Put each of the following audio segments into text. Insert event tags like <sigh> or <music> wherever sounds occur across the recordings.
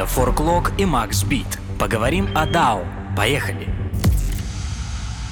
Это Форклог и Макс Бит. Поговорим о DAO. Поехали!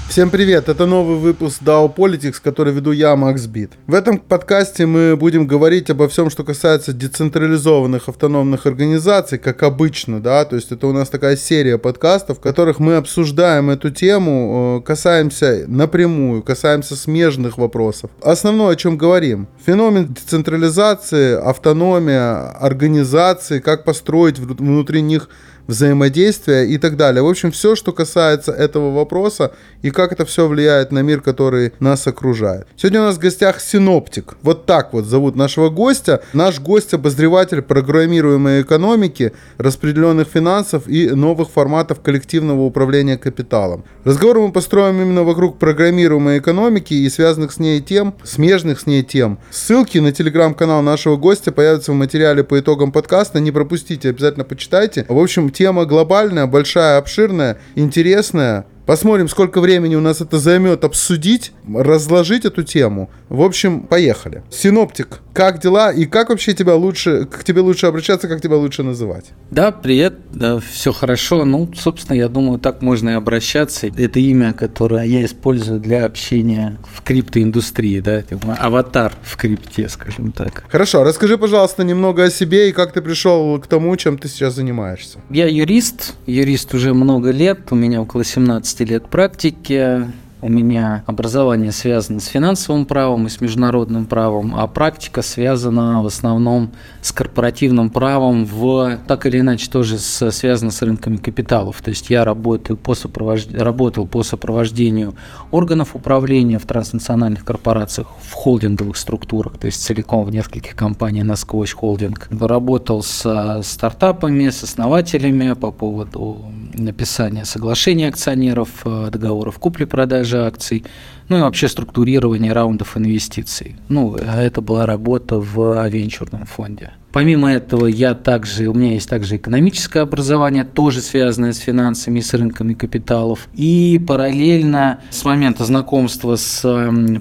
Всем привет, это новый выпуск DAO Politics, который веду я, Макс Бит. В этом подкасте мы будем говорить обо всем, что касается децентрализованных автономных организаций, как обычно, да, то есть это у нас такая серия подкастов, в которых мы обсуждаем эту тему, э, касаемся напрямую, касаемся смежных вопросов. Основное, о чем говорим, феномен децентрализации, автономия, организации, как построить внутри них взаимодействия и так далее. В общем, все, что касается этого вопроса и как это все влияет на мир, который нас окружает. Сегодня у нас в гостях синоптик. Вот так вот зовут нашего гостя. Наш гость обозреватель программируемой экономики, распределенных финансов и новых форматов коллективного управления капиталом. Разговор мы построим именно вокруг программируемой экономики и связанных с ней тем, смежных с ней тем. Ссылки на телеграм-канал нашего гостя появятся в материале по итогам подкаста. Не пропустите, обязательно почитайте. В общем, тема глобальная, большая, обширная, интересная. Посмотрим, сколько времени у нас это займет обсудить, разложить эту тему. В общем, поехали. Синоптик, как дела и как вообще тебя лучше, к тебе лучше обращаться, как тебя лучше называть? Да, привет, да, все хорошо. Ну, собственно, я думаю, так можно и обращаться. Это имя, которое я использую для общения в криптоиндустрии, да, типа аватар в крипте, скажем так. Хорошо, расскажи, пожалуйста, немного о себе и как ты пришел к тому, чем ты сейчас занимаешься. Я юрист, юрист уже много лет, у меня около 17 15 лет практики, у меня образование связано с финансовым правом и с международным правом, а практика связана в основном с корпоративным правом, в, так или иначе тоже с, связана с рынками капиталов. То есть я работаю по сопровож... работал по сопровождению органов управления в транснациональных корпорациях, в холдинговых структурах, то есть целиком в нескольких компаниях насквозь холдинг. Работал с стартапами, с основателями по поводу написания соглашений акционеров, э, договоров купли-продажи акций, ну и вообще структурирование раундов инвестиций. Ну, а это была работа в венчурном фонде. Помимо этого, я также, у меня есть также экономическое образование, тоже связанное с финансами, с рынками капиталов. И параллельно с момента знакомства с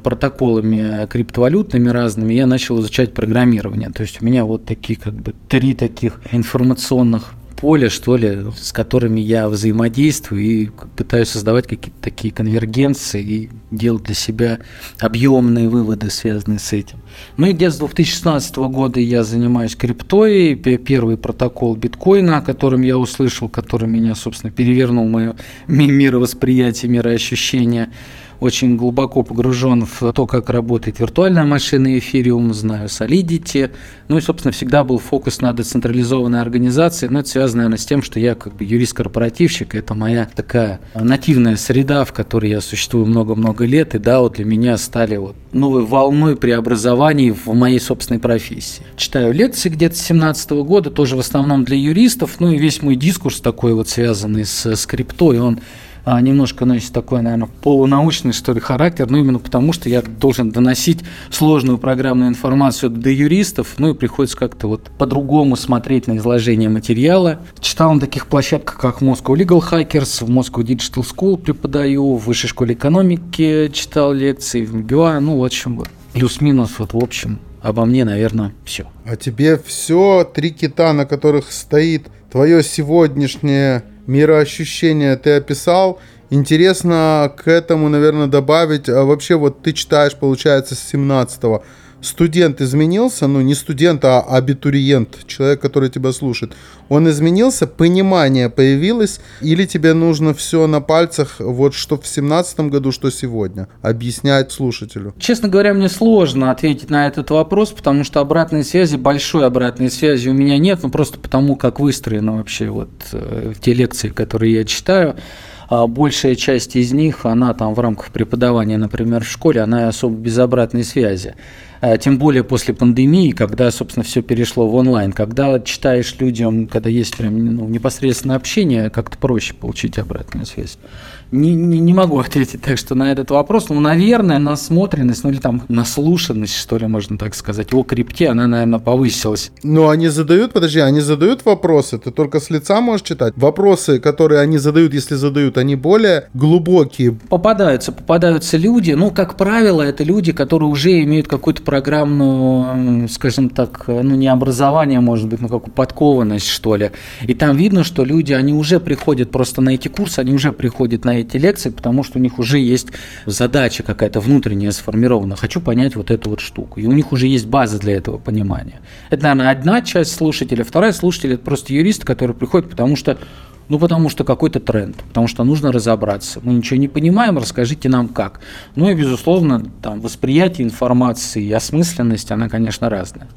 протоколами криптовалютными разными я начал изучать программирование. То есть у меня вот такие как бы три таких информационных поле, что ли, с которыми я взаимодействую и пытаюсь создавать какие-то такие конвергенции и делать для себя объемные выводы, связанные с этим. Ну и где-то с 2016 года я занимаюсь криптой. Первый протокол биткоина, о котором я услышал, который меня, собственно, перевернул мое мировосприятие, мироощущение – очень глубоко погружен в то, как работает виртуальная машина Ethereum, знаю Solidity. Ну и, собственно, всегда был фокус на децентрализованной организации. Но это связано, наверное, с тем, что я как бы юрист-корпоративщик. Это моя такая нативная среда, в которой я существую много-много лет. И да, вот для меня стали вот новой волной преобразований в моей собственной профессии. Читаю лекции где-то с 17 года, тоже в основном для юристов. Ну и весь мой дискурс такой вот связанный с скриптой, он немножко носит такой, наверное, полунаучный, что ли, характер, ну, именно потому, что я должен доносить сложную программную информацию до юристов, ну, и приходится как-то вот по-другому смотреть на изложение материала. Читал на таких площадках, как Moscow Legal Hackers, в Moscow Digital School преподаю, в Высшей школе экономики читал лекции, в МГУА, ну, в общем, плюс-минус, вот, в общем, обо мне, наверное, все. А тебе все три кита, на которых стоит твое сегодняшнее мироощущение ты описал. Интересно к этому, наверное, добавить, а вообще вот ты читаешь, получается, с 17 -го студент изменился, ну не студент, а абитуриент, человек, который тебя слушает, он изменился, понимание появилось, или тебе нужно все на пальцах, вот что в семнадцатом году, что сегодня, объяснять слушателю? Честно говоря, мне сложно ответить на этот вопрос, потому что обратной связи, большой обратной связи у меня нет, ну просто потому, как выстроено вообще вот э, те лекции, которые я читаю а большая часть из них, она там в рамках преподавания, например, в школе, она особо без обратной связи. Э, тем более после пандемии, когда, собственно, все перешло в онлайн, когда читаешь людям, когда есть прям ну, непосредственное общение, как-то проще получить обратную связь. Не, не, не могу <laughs> ответить так, что на этот вопрос. Ну, наверное, насмотренность, ну или там наслушанность, что ли, можно так сказать, о крипте, она, наверное, повысилась. Ну, они задают, подожди, они задают вопросы, ты только с лица можешь читать. Вопросы, которые они задают, если задают, они более глубокие. Попадаются, попадаются люди, ну, как правило, это люди, которые уже имеют какой-то программную, скажем так, ну не образование, может быть, ну какую подкованность, что ли. И там видно, что люди, они уже приходят просто на эти курсы, они уже приходят на эти лекции, потому что у них уже есть задача какая-то внутренняя сформирована. Хочу понять вот эту вот штуку. И у них уже есть база для этого понимания. Это, наверное, одна часть слушателей. Вторая слушатель – это просто юристы, которые приходят, потому что ну, потому что какой-то тренд, потому что нужно разобраться. Мы ничего не понимаем, расскажите нам как. Ну и, безусловно, там восприятие информации и осмысленность, она, конечно, разная.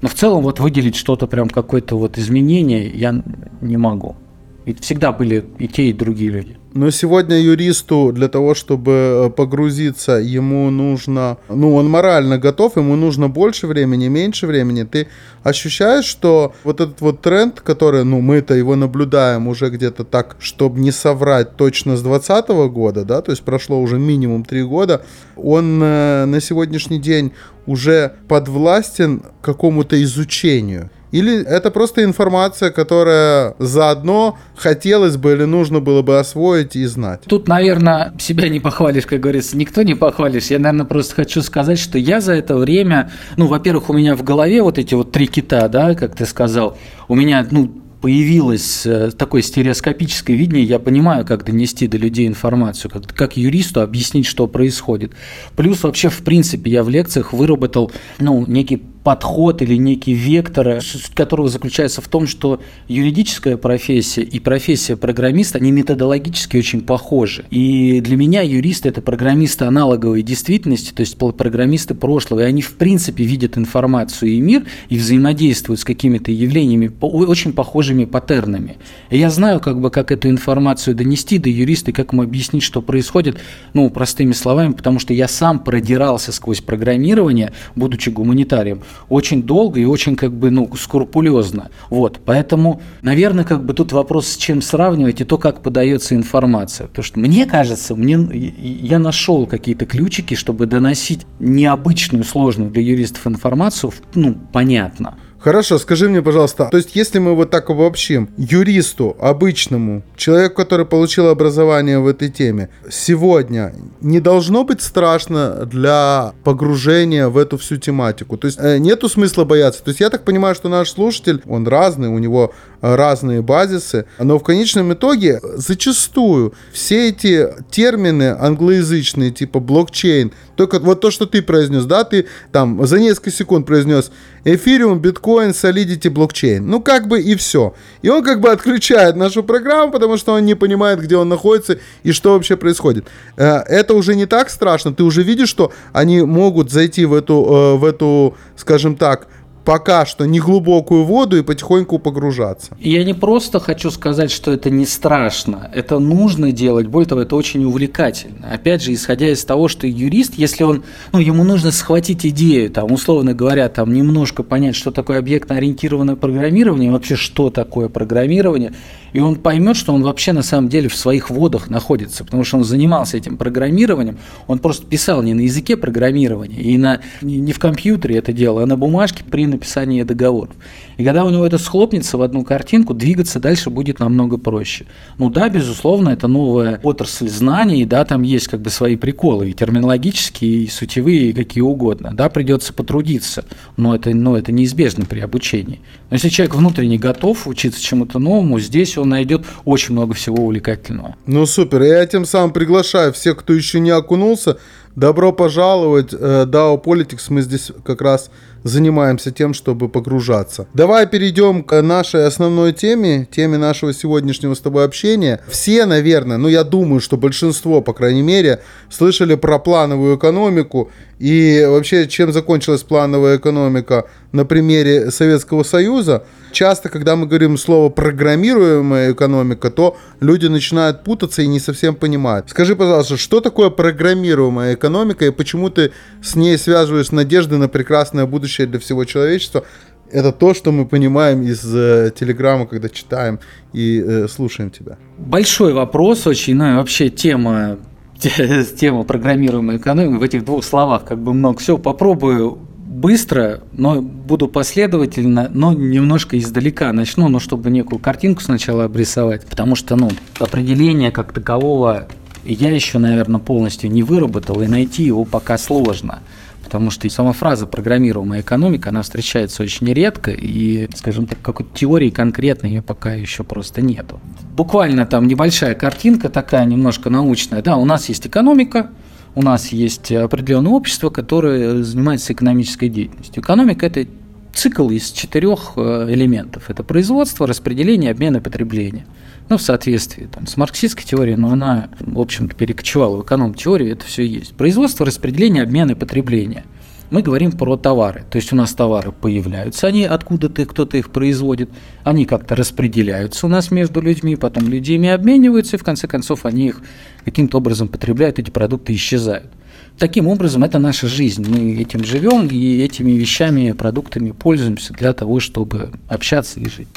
Но в целом вот выделить что-то прям какое-то вот изменение я не могу. Ведь всегда были и те, и другие люди. Но сегодня юристу для того, чтобы э, погрузиться, ему нужно, ну, он морально готов, ему нужно больше времени, меньше времени. Ты ощущаешь, что вот этот вот тренд, который, ну, мы-то его наблюдаем уже где-то так, чтобы не соврать точно с 2020 года, да, то есть прошло уже минимум три года, он э, на сегодняшний день уже подвластен какому-то изучению. Или это просто информация, которая заодно хотелось бы или нужно было бы освоить и знать? Тут, наверное, себя не похвалишь, как говорится, никто не похвалишь. Я, наверное, просто хочу сказать, что я за это время, ну, во-первых, у меня в голове вот эти вот три кита, да, как ты сказал, у меня, ну, появилось э, такое стереоскопическое видение, я понимаю, как донести до людей информацию, как, как юристу объяснить, что происходит. Плюс вообще, в принципе, я в лекциях выработал ну, некий подход или некий вектор, суть которого заключается в том, что юридическая профессия и профессия программиста, они методологически очень похожи. И для меня юристы – это программисты аналоговой действительности, то есть программисты прошлого, и они в принципе видят информацию и мир и взаимодействуют с какими-то явлениями очень похожими паттернами. И я знаю, как бы, как эту информацию донести до юриста, и как ему объяснить, что происходит, ну, простыми словами, потому что я сам продирался сквозь программирование, будучи гуманитарием, очень долго и очень как бы, ну, скрупулезно. Вот, поэтому, наверное, как бы тут вопрос, с чем сравнивать и то, как подается информация. Потому что мне кажется, мне, я нашел какие-то ключики, чтобы доносить необычную, сложную для юристов информацию, ну, понятно. Хорошо, скажи мне, пожалуйста, то есть если мы вот так обобщим, юристу, обычному, человеку, который получил образование в этой теме, сегодня не должно быть страшно для погружения в эту всю тематику? То есть э, нету смысла бояться? То есть я так понимаю, что наш слушатель, он разный, у него разные базисы, но в конечном итоге зачастую все эти термины англоязычные, типа блокчейн, только вот то, что ты произнес, да, ты там за несколько секунд произнес эфириум, биткоин, solidity, блокчейн. Ну, как бы и все. И он как бы отключает нашу программу, потому что он не понимает, где он находится и что вообще происходит. Э, это уже не так страшно. Ты уже видишь, что они могут зайти в эту, э, в эту скажем так, пока что не глубокую воду и потихоньку погружаться. Я не просто хочу сказать, что это не страшно, это нужно делать, более того, это очень увлекательно. Опять же, исходя из того, что юрист, если он, ну, ему нужно схватить идею, там, условно говоря, там, немножко понять, что такое объектно-ориентированное программирование, вообще, что такое программирование, и он поймет, что он вообще на самом деле в своих водах находится, потому что он занимался этим программированием, он просто писал не на языке программирования, и на, не в компьютере это делал, а на бумажке при написании договоров. И когда у него это схлопнется в одну картинку, двигаться дальше будет намного проще. Ну да, безусловно, это новая отрасль знаний, да, там есть как бы свои приколы, и терминологические, и сутевые, и какие угодно. Да, придется потрудиться, но это, но это неизбежно при обучении. Но если человек внутренне готов учиться чему-то новому, здесь он найдет очень много всего увлекательного. Ну супер, я тем самым приглашаю всех, кто еще не окунулся, добро пожаловать. Э, DAO Politics мы здесь как раз занимаемся тем, чтобы погружаться. Давай перейдем к нашей основной теме, теме нашего сегодняшнего с тобой общения. Все, наверное, ну я думаю, что большинство, по крайней мере, слышали про плановую экономику и вообще, чем закончилась плановая экономика на примере Советского Союза. Часто, когда мы говорим слово программируемая экономика, то люди начинают путаться и не совсем понимают. Скажи, пожалуйста, что такое программируемая экономика и почему ты с ней связываешь надежды на прекрасное будущее для всего человечества? Это то, что мы понимаем из э, телеграмма, когда читаем и э, слушаем тебя. Большой вопрос очень, ну и вообще тема <laughs> тема программируемой экономики в этих двух словах как бы много всего. Попробую быстро, но буду последовательно, но немножко издалека начну, но чтобы некую картинку сначала обрисовать, потому что, ну, определение как такового я еще, наверное, полностью не выработал, и найти его пока сложно. Потому что сама фраза «программируемая экономика», она встречается очень редко, и, скажем так, какой-то теории конкретной ее пока еще просто нету. Буквально там небольшая картинка такая, немножко научная. Да, у нас есть экономика, у нас есть определенное общество, которое занимается экономической деятельностью. Экономика – это цикл из четырех э, элементов. Это производство, распределение, обмен и потребление. Ну, в соответствии там, с марксистской теорией, но она, в общем-то, перекочевала в эконом-теорию, это все есть. Производство, распределение, обмен и потребление. Мы говорим про товары. То есть у нас товары появляются, они откуда-то кто-то их производит, они как-то распределяются у нас между людьми, потом люди ими обмениваются, и в конце концов они их каким-то образом потребляют, эти продукты исчезают. Таким образом, это наша жизнь. Мы этим живем и этими вещами, продуктами пользуемся для того, чтобы общаться и жить.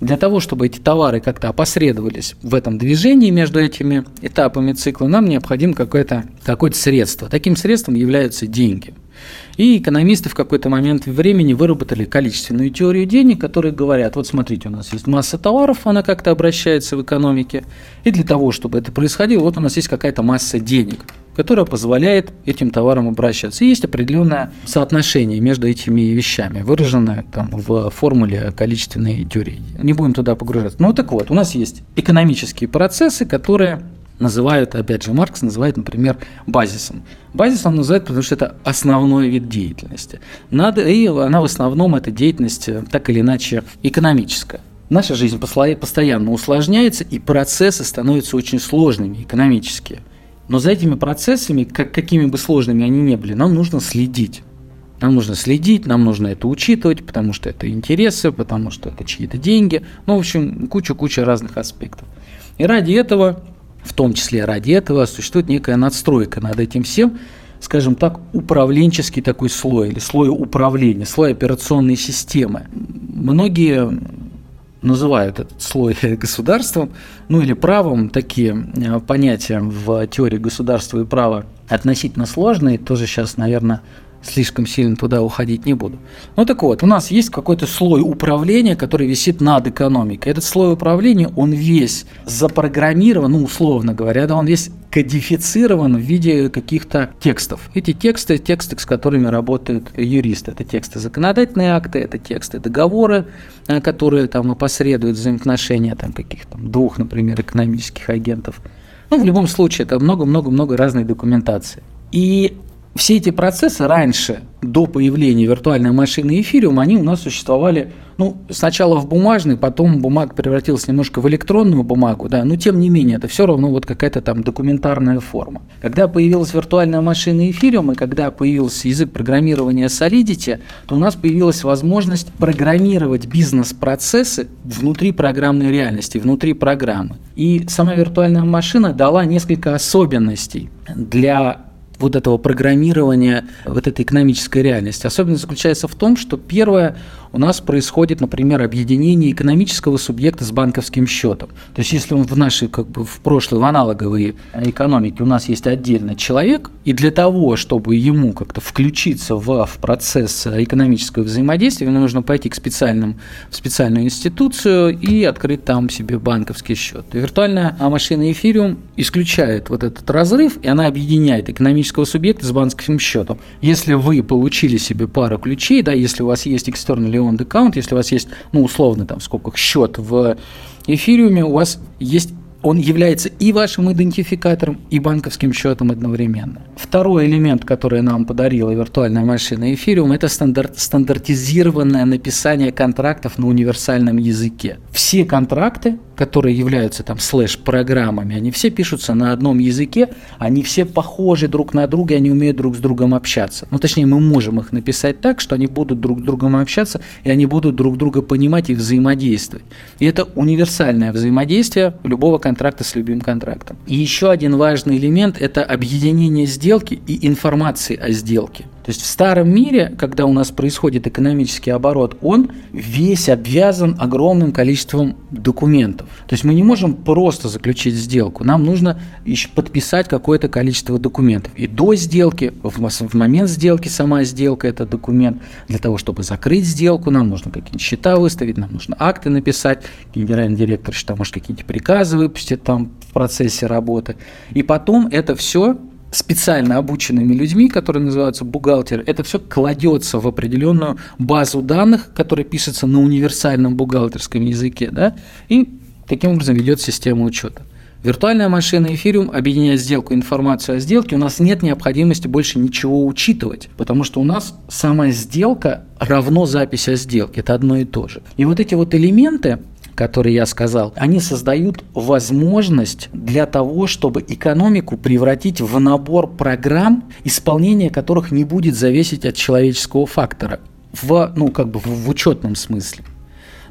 Для того, чтобы эти товары как-то опосредовались в этом движении между этими этапами цикла, нам необходимо какое-то какое средство. Таким средством являются деньги. И экономисты в какой-то момент времени выработали количественную теорию денег, которые говорят, вот смотрите, у нас есть масса товаров, она как-то обращается в экономике, и для того, чтобы это происходило, вот у нас есть какая-то масса денег которая позволяет этим товарам обращаться. И есть определенное соотношение между этими вещами, выраженное там, в формуле количественной теории. Не будем туда погружаться. Ну так вот, у нас есть экономические процессы, которые называют, опять же, Маркс называет, например, базисом. Базисом называют, потому что это основной вид деятельности. Надо, и она в основном, эта деятельность, э, так или иначе, экономическая. Наша жизнь постоянно усложняется, и процессы становятся очень сложными экономические. Но за этими процессами, как, какими бы сложными они ни были, нам нужно следить. Нам нужно следить, нам нужно это учитывать, потому что это интересы, потому что это чьи-то деньги. Ну, в общем, куча-куча разных аспектов. И ради этого, в том числе ради этого, существует некая надстройка над этим всем, скажем так, управленческий такой слой, или слой управления, слой операционной системы. Многие называют этот слой <laughs> государством, ну или правом, такие э, понятия в теории государства и права относительно сложные, тоже сейчас, наверное, слишком сильно туда уходить не буду. Ну так вот, у нас есть какой-то слой управления, который висит над экономикой. Этот слой управления, он весь запрограммирован, ну условно говоря, да, он весь кодифицирован в виде каких-то текстов. Эти тексты, тексты, с которыми работают юристы. Это тексты законодательные акты, это тексты договоры, э, которые там опосредуют взаимоотношения там, каких-то двух, например, экономических агентов. Ну, в любом случае, это много-много-много разной документации. И все эти процессы раньше, до появления виртуальной машины Эфириум, они у нас существовали, ну, сначала в бумажный, потом бумага превратилась немножко в электронную бумагу, да, но тем не менее, это все равно вот какая-то там документарная форма. Когда появилась виртуальная машина Эфириум, и когда появился язык программирования Solidity, то у нас появилась возможность программировать бизнес-процессы внутри программной реальности, внутри программы. И сама виртуальная машина дала несколько особенностей для вот этого программирования, вот этой экономической реальности. Особенность заключается в том, что первое, у нас происходит, например, объединение экономического субъекта с банковским счетом. То есть если в нашей, как бы в прошлой, в аналоговой экономике у нас есть отдельно человек, и для того, чтобы ему как-то включиться в, в процесс экономического взаимодействия, ему нужно пойти к специальным, в специальную институцию и открыть там себе банковский счет. И виртуальная машина Ethereum исключает вот этот разрыв, и она объединяет экономического субъекта с банковским счетом. Если вы получили себе пару ключей, да, если у вас есть external миллион аккаунт, если у вас есть, ну, условно, там, сколько счет в эфириуме, у вас есть он является и вашим идентификатором, и банковским счетом одновременно. Второй элемент, который нам подарила виртуальная машина Ethereum, это стандарт, стандартизированное написание контрактов на универсальном языке. Все контракты, которые являются там слэш-программами, они все пишутся на одном языке, они все похожи друг на друга, они умеют друг с другом общаться. Ну, точнее, мы можем их написать так, что они будут друг с другом общаться, и они будут друг друга понимать и взаимодействовать. И это универсальное взаимодействие любого контракта с любым контрактом. И еще один важный элемент – это объединение сделки и информации о сделке. То есть в старом мире, когда у нас происходит экономический оборот, он весь обвязан огромным количеством документов. То есть мы не можем просто заключить сделку, нам нужно еще подписать какое-то количество документов. И до сделки, в момент сделки сама сделка – это документ. Для того, чтобы закрыть сделку, нам нужно какие-нибудь счета выставить, нам нужно акты написать, генеральный директор счета может какие-нибудь приказы выпустить там в процессе работы. И потом это все специально обученными людьми, которые называются бухгалтеры, это все кладется в определенную базу данных, которая пишется на универсальном бухгалтерском языке, да, и таким образом ведет систему учета. Виртуальная машина Ethereum объединяет сделку, информацию о сделке, у нас нет необходимости больше ничего учитывать, потому что у нас сама сделка равно запись о сделке, это одно и то же. И вот эти вот элементы, которые я сказал, они создают возможность для того, чтобы экономику превратить в набор программ, исполнение которых не будет зависеть от человеческого фактора в, ну, как бы в, в учетном смысле.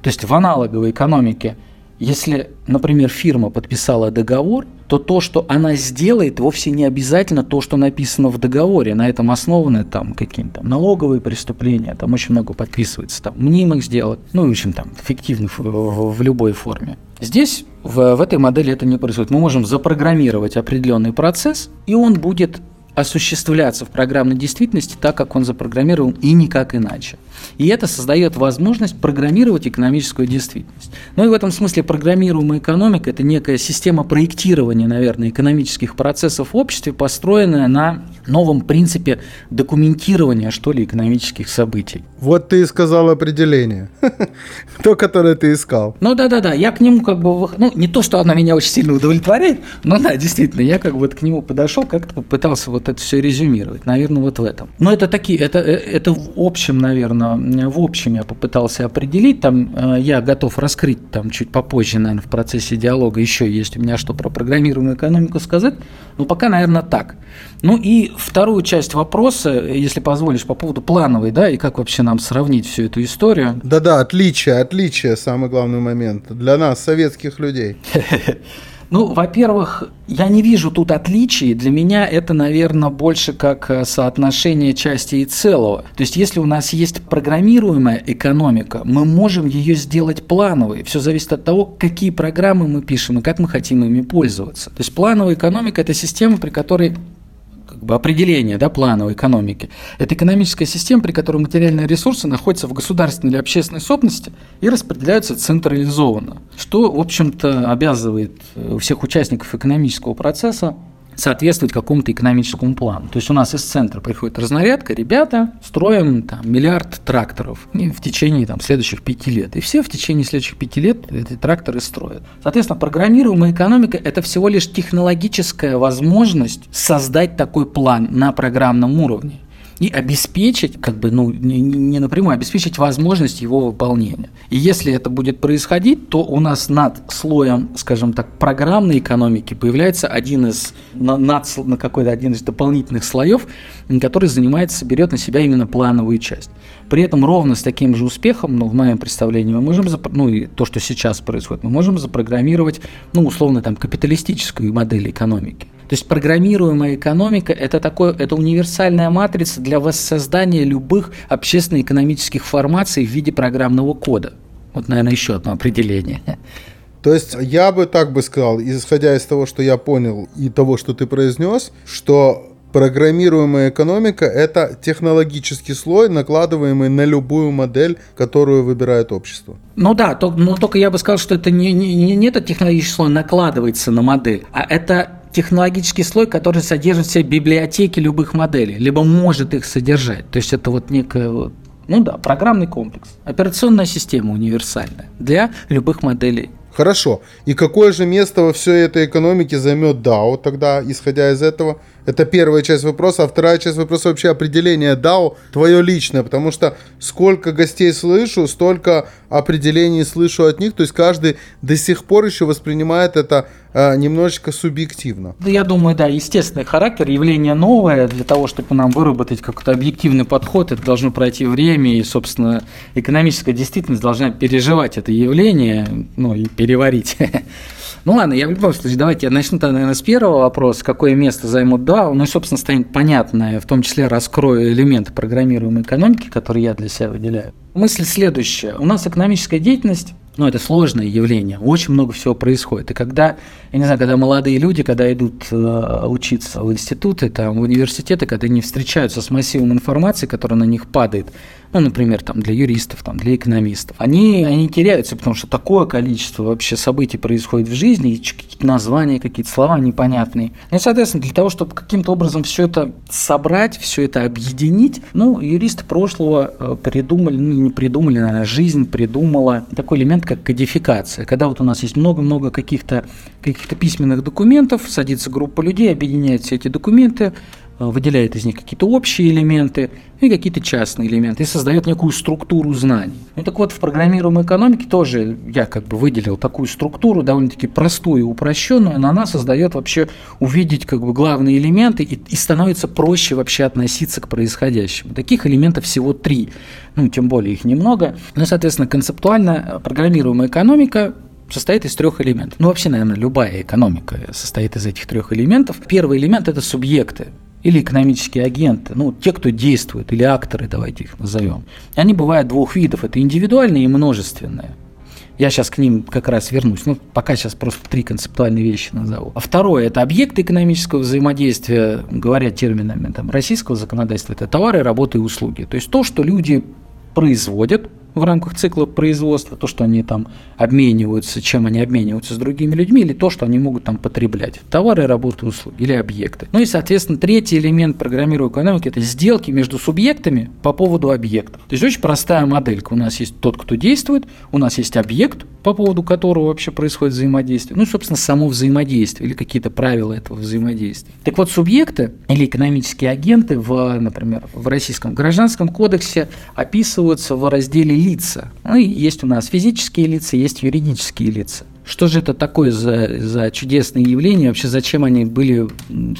То есть в аналоговой экономике – если, например, фирма подписала договор, то то, что она сделает, вовсе не обязательно то, что написано в договоре. На этом основаны там какие-то налоговые преступления, там очень много подписывается, там мнимых сделок, ну, в общем, там, фиктивных в, любой форме. Здесь в, в этой модели это не происходит. Мы можем запрограммировать определенный процесс, и он будет осуществляться в программной действительности так, как он запрограммирован, и никак иначе. И это создает возможность программировать экономическую действительность. Ну и в этом смысле программируемая экономика – это некая система проектирования, наверное, экономических процессов в обществе, построенная на новом принципе документирования, что ли, экономических событий. Вот ты и сказал определение. <laughs> То, которое ты искал. Ну да-да-да, я к нему как бы, ну не то, что она меня очень сильно удовлетворяет, но да, действительно, я как бы к нему подошел, как-то попытался вот это все резюмировать. Наверное, вот в этом. Но это такие, это, э, это в общем, наверное, в общем я попытался определить. Там э, я готов раскрыть там чуть попозже, наверное, в процессе диалога еще есть у меня что про программируемую экономику сказать. Но пока, наверное, так. Ну и вторую часть вопроса, если позволишь, по поводу плановой, да, и как вообще нам сравнить всю эту историю. Да-да, отличие, отличие, самый главный момент для нас, советских людей. <laughs> Ну, во-первых, я не вижу тут отличий. Для меня это, наверное, больше как э, соотношение части и целого. То есть, если у нас есть программируемая экономика, мы можем ее сделать плановой. Все зависит от того, какие программы мы пишем и как мы хотим ими пользоваться. То есть, плановая экономика – это система, при которой бы определение да, плановой экономики. Это экономическая система, при которой материальные ресурсы находятся в государственной или общественной собственности и распределяются централизованно, что, в общем-то, обязывает э, всех участников экономического процесса соответствовать какому-то экономическому плану. То есть у нас из центра приходит разнарядка, ребята, строим там миллиард тракторов в течение там, следующих пяти лет. И все в течение следующих пяти лет эти тракторы строят. Соответственно, программируемая экономика – это всего лишь технологическая возможность создать такой план на программном уровне и обеспечить, как бы, ну, не, напрямую, а обеспечить возможность его выполнения. И если это будет происходить, то у нас над слоем, скажем так, программной экономики появляется один из, над, на какой-то один из дополнительных слоев, который занимается, берет на себя именно плановую часть. При этом ровно с таким же успехом, ну, в моем представлении, мы можем, ну, и то, что сейчас происходит, мы можем запрограммировать, ну, условно, там, капиталистическую модель экономики. То есть программируемая экономика – это, такое, это универсальная матрица для воссоздания любых общественно-экономических формаций в виде программного кода. Вот, наверное, еще одно определение. То есть я бы так бы сказал, исходя из того, что я понял и того, что ты произнес, что программируемая экономика – это технологический слой, накладываемый на любую модель, которую выбирает общество. Ну да, то, но только я бы сказал, что это не, не, не этот технологический слой накладывается на модель, а это технологический слой, который содержит все библиотеки любых моделей, либо может их содержать. То есть это вот некая вот, ну да, программный комплекс, операционная система универсальная для любых моделей. Хорошо. И какое же место во всей этой экономике займет DAO тогда, исходя из этого? Это первая часть вопроса. А вторая часть вопроса вообще определение DAO твое личное. Потому что сколько гостей слышу, столько определений слышу от них. То есть каждый до сих пор еще воспринимает это э, немножечко субъективно. Я думаю, да, естественный характер, явление новое. Для того, чтобы нам выработать какой-то объективный подход, это должно пройти время. И, собственно, экономическая действительность должна переживать это явление, ну и переварить. <laughs> Ну ладно, я в любом случае, давайте я начну, наверное, с первого вопроса, какое место займут DAO, ну собственно, станет понятно, в том числе раскрою элементы программируемой экономики, которые я для себя выделяю. Мысль следующая. У нас экономическая деятельность ну, это сложное явление, очень много всего происходит. И когда, я не знаю, когда молодые люди, когда идут э, учиться в институты, там, в университеты, когда они встречаются с массивом информации, которая на них падает, ну, например, там, для юристов, там, для экономистов, они, они теряются, потому что такое количество вообще событий происходит в жизни, и какие-то названия, какие-то слова непонятные. Ну, и, соответственно, для того, чтобы каким-то образом все это собрать, все это объединить, ну, юристы прошлого э, придумали, ну, не придумали, наверное, жизнь придумала такой элемент, как кодификация. Когда вот у нас есть много-много каких-то каких письменных документов, садится группа людей, объединяет все эти документы, выделяет из них какие-то общие элементы и какие-то частные элементы, и создает некую структуру знаний. Ну так вот, в программируемой экономике тоже я как бы выделил такую структуру, довольно-таки простую и упрощенную, но она создает вообще увидеть как бы главные элементы и, и становится проще вообще относиться к происходящему. Таких элементов всего три, ну тем более их немного. Ну, соответственно, концептуально программируемая экономика состоит из трех элементов. Ну, вообще, наверное, любая экономика состоит из этих трех элементов. Первый элемент – это субъекты или экономические агенты, ну, те, кто действует, или акторы, давайте их назовем. Они бывают двух видов, это индивидуальные и множественные. Я сейчас к ним как раз вернусь. Ну, пока сейчас просто три концептуальные вещи назову. А второе – это объекты экономического взаимодействия, говоря терминами там, российского законодательства, это товары, работы и услуги. То есть то, что люди производят, в рамках цикла производства, то, что они там обмениваются, чем они обмениваются с другими людьми, или то, что они могут там потреблять. Товары, работы, услуги или объекты. Ну и, соответственно, третий элемент программируемой экономики – это сделки между субъектами по поводу объектов. То есть очень простая моделька. У нас есть тот, кто действует, у нас есть объект, по поводу которого вообще происходит взаимодействие. Ну, собственно, само взаимодействие или какие-то правила этого взаимодействия. Так вот, субъекты или экономические агенты, в, например, в Российском гражданском кодексе описываются в разделе лица. Ну, и есть у нас физические лица, есть юридические лица. Что же это такое за, за чудесные явления? Вообще, зачем они были,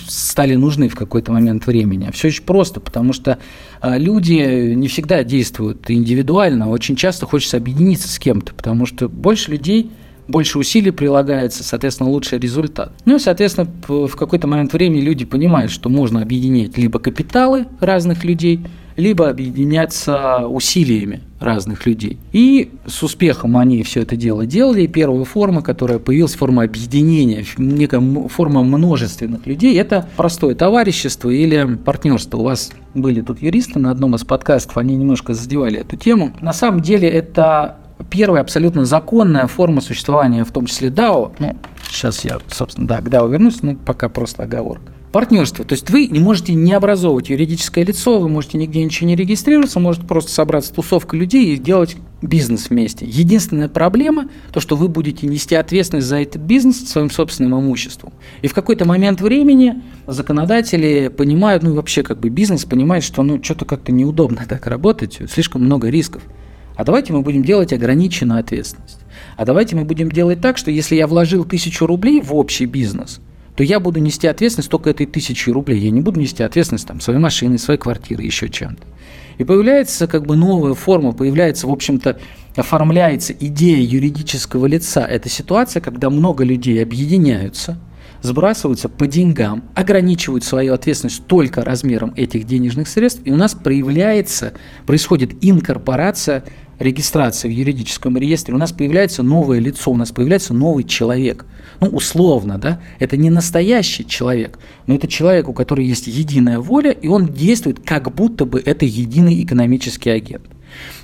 стали нужны в какой-то момент времени? Все очень просто, потому что а, люди не всегда действуют индивидуально, очень часто хочется объединиться с кем-то, потому что больше людей больше усилий прилагается, соответственно, лучший результат. Ну и, соответственно, в какой-то момент времени люди понимают, что можно объединять либо капиталы разных людей, либо объединяться усилиями разных людей. И с успехом они все это дело делали. И первая форма, которая появилась, форма объединения, некая форма множественных людей, это простое товарищество или партнерство. У вас были тут юристы на одном из подкастов, они немножко задевали эту тему. На самом деле это первая абсолютно законная форма существования, в том числе DAO. Ну, сейчас я, собственно, да, к DAO вернусь, но пока просто оговорка партнерство. То есть вы не можете не образовывать юридическое лицо, вы можете нигде ничего не регистрироваться, можете просто собраться тусовка людей и делать бизнес вместе. Единственная проблема – то, что вы будете нести ответственность за этот бизнес своим собственным имуществом. И в какой-то момент времени законодатели понимают, ну вообще как бы бизнес понимает, что ну что-то как-то неудобно так работать, слишком много рисков. А давайте мы будем делать ограниченную ответственность. А давайте мы будем делать так, что если я вложил тысячу рублей в общий бизнес – то я буду нести ответственность только этой тысячи рублей. Я не буду нести ответственность там, своей машины, своей квартиры, еще чем-то. И появляется как бы новая форма, появляется, в общем-то, оформляется идея юридического лица. Это ситуация, когда много людей объединяются, сбрасываются по деньгам, ограничивают свою ответственность только размером этих денежных средств, и у нас проявляется, происходит инкорпорация регистрации в юридическом реестре, у нас появляется новое лицо, у нас появляется новый человек. Ну, условно, да, это не настоящий человек, но это человек, у которого есть единая воля, и он действует как будто бы это единый экономический агент.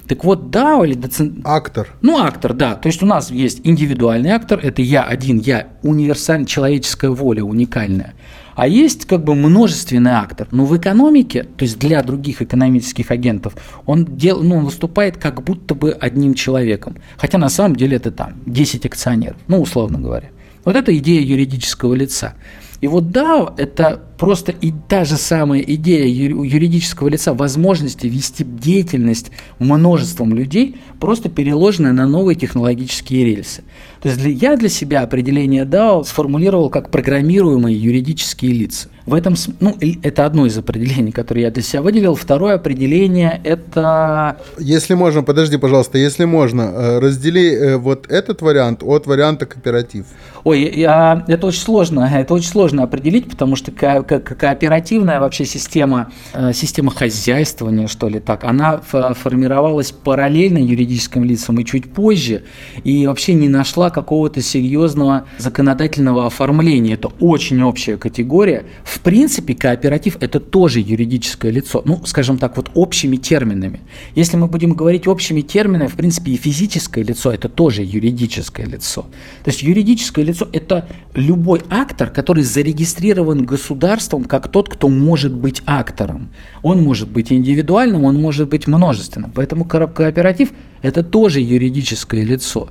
Так вот, да, или доцент... Актор. Ну, актор, да. То есть у нас есть индивидуальный актор, это я один, я универсальная человеческая воля, уникальная. А есть как бы множественный актор. Но в экономике, то есть для других экономических агентов, он, дел, ну, он выступает как будто бы одним человеком. Хотя на самом деле это там 10 акционеров, ну, условно говоря. Вот это идея юридического лица. И вот DAO – это просто и та же самая идея юридического лица, возможности вести деятельность множеством людей, просто переложенная на новые технологические рельсы. То есть для, я для себя определение DAO сформулировал как программируемые юридические лица. В этом, ну, это одно из определений, которое я для себя выделил. Второе определение – это… Если можно, подожди, пожалуйста, если можно, э, раздели э, вот этот вариант от варианта кооператив. Ой, я, это очень сложно, <laughs> это очень сложно определить, потому что ко- ко- кооперативная вообще система, э, система хозяйствования, что ли так, она формировалась параллельно юридическим лицам и чуть позже, и вообще не нашла какого-то серьезного законодательного оформления. Это очень общая категория. В принципе, кооператив – это тоже юридическое лицо. Ну, скажем так, вот общими терминами. Если мы будем говорить общими терминами, в принципе, и физическое лицо – это тоже юридическое лицо. То есть юридическое лицо – это любой актор, который зарегистрирован государством как тот, кто может быть актором. Он может быть индивидуальным, он может быть множественным. Поэтому кооператив – это тоже юридическое лицо.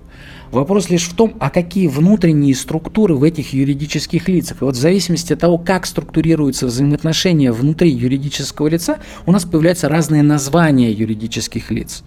Вопрос лишь в том, а какие внутренние структуры в этих юридических лицах. И вот в зависимости от того, как структурируются взаимоотношения внутри юридического лица, у нас появляются разные названия юридических лиц.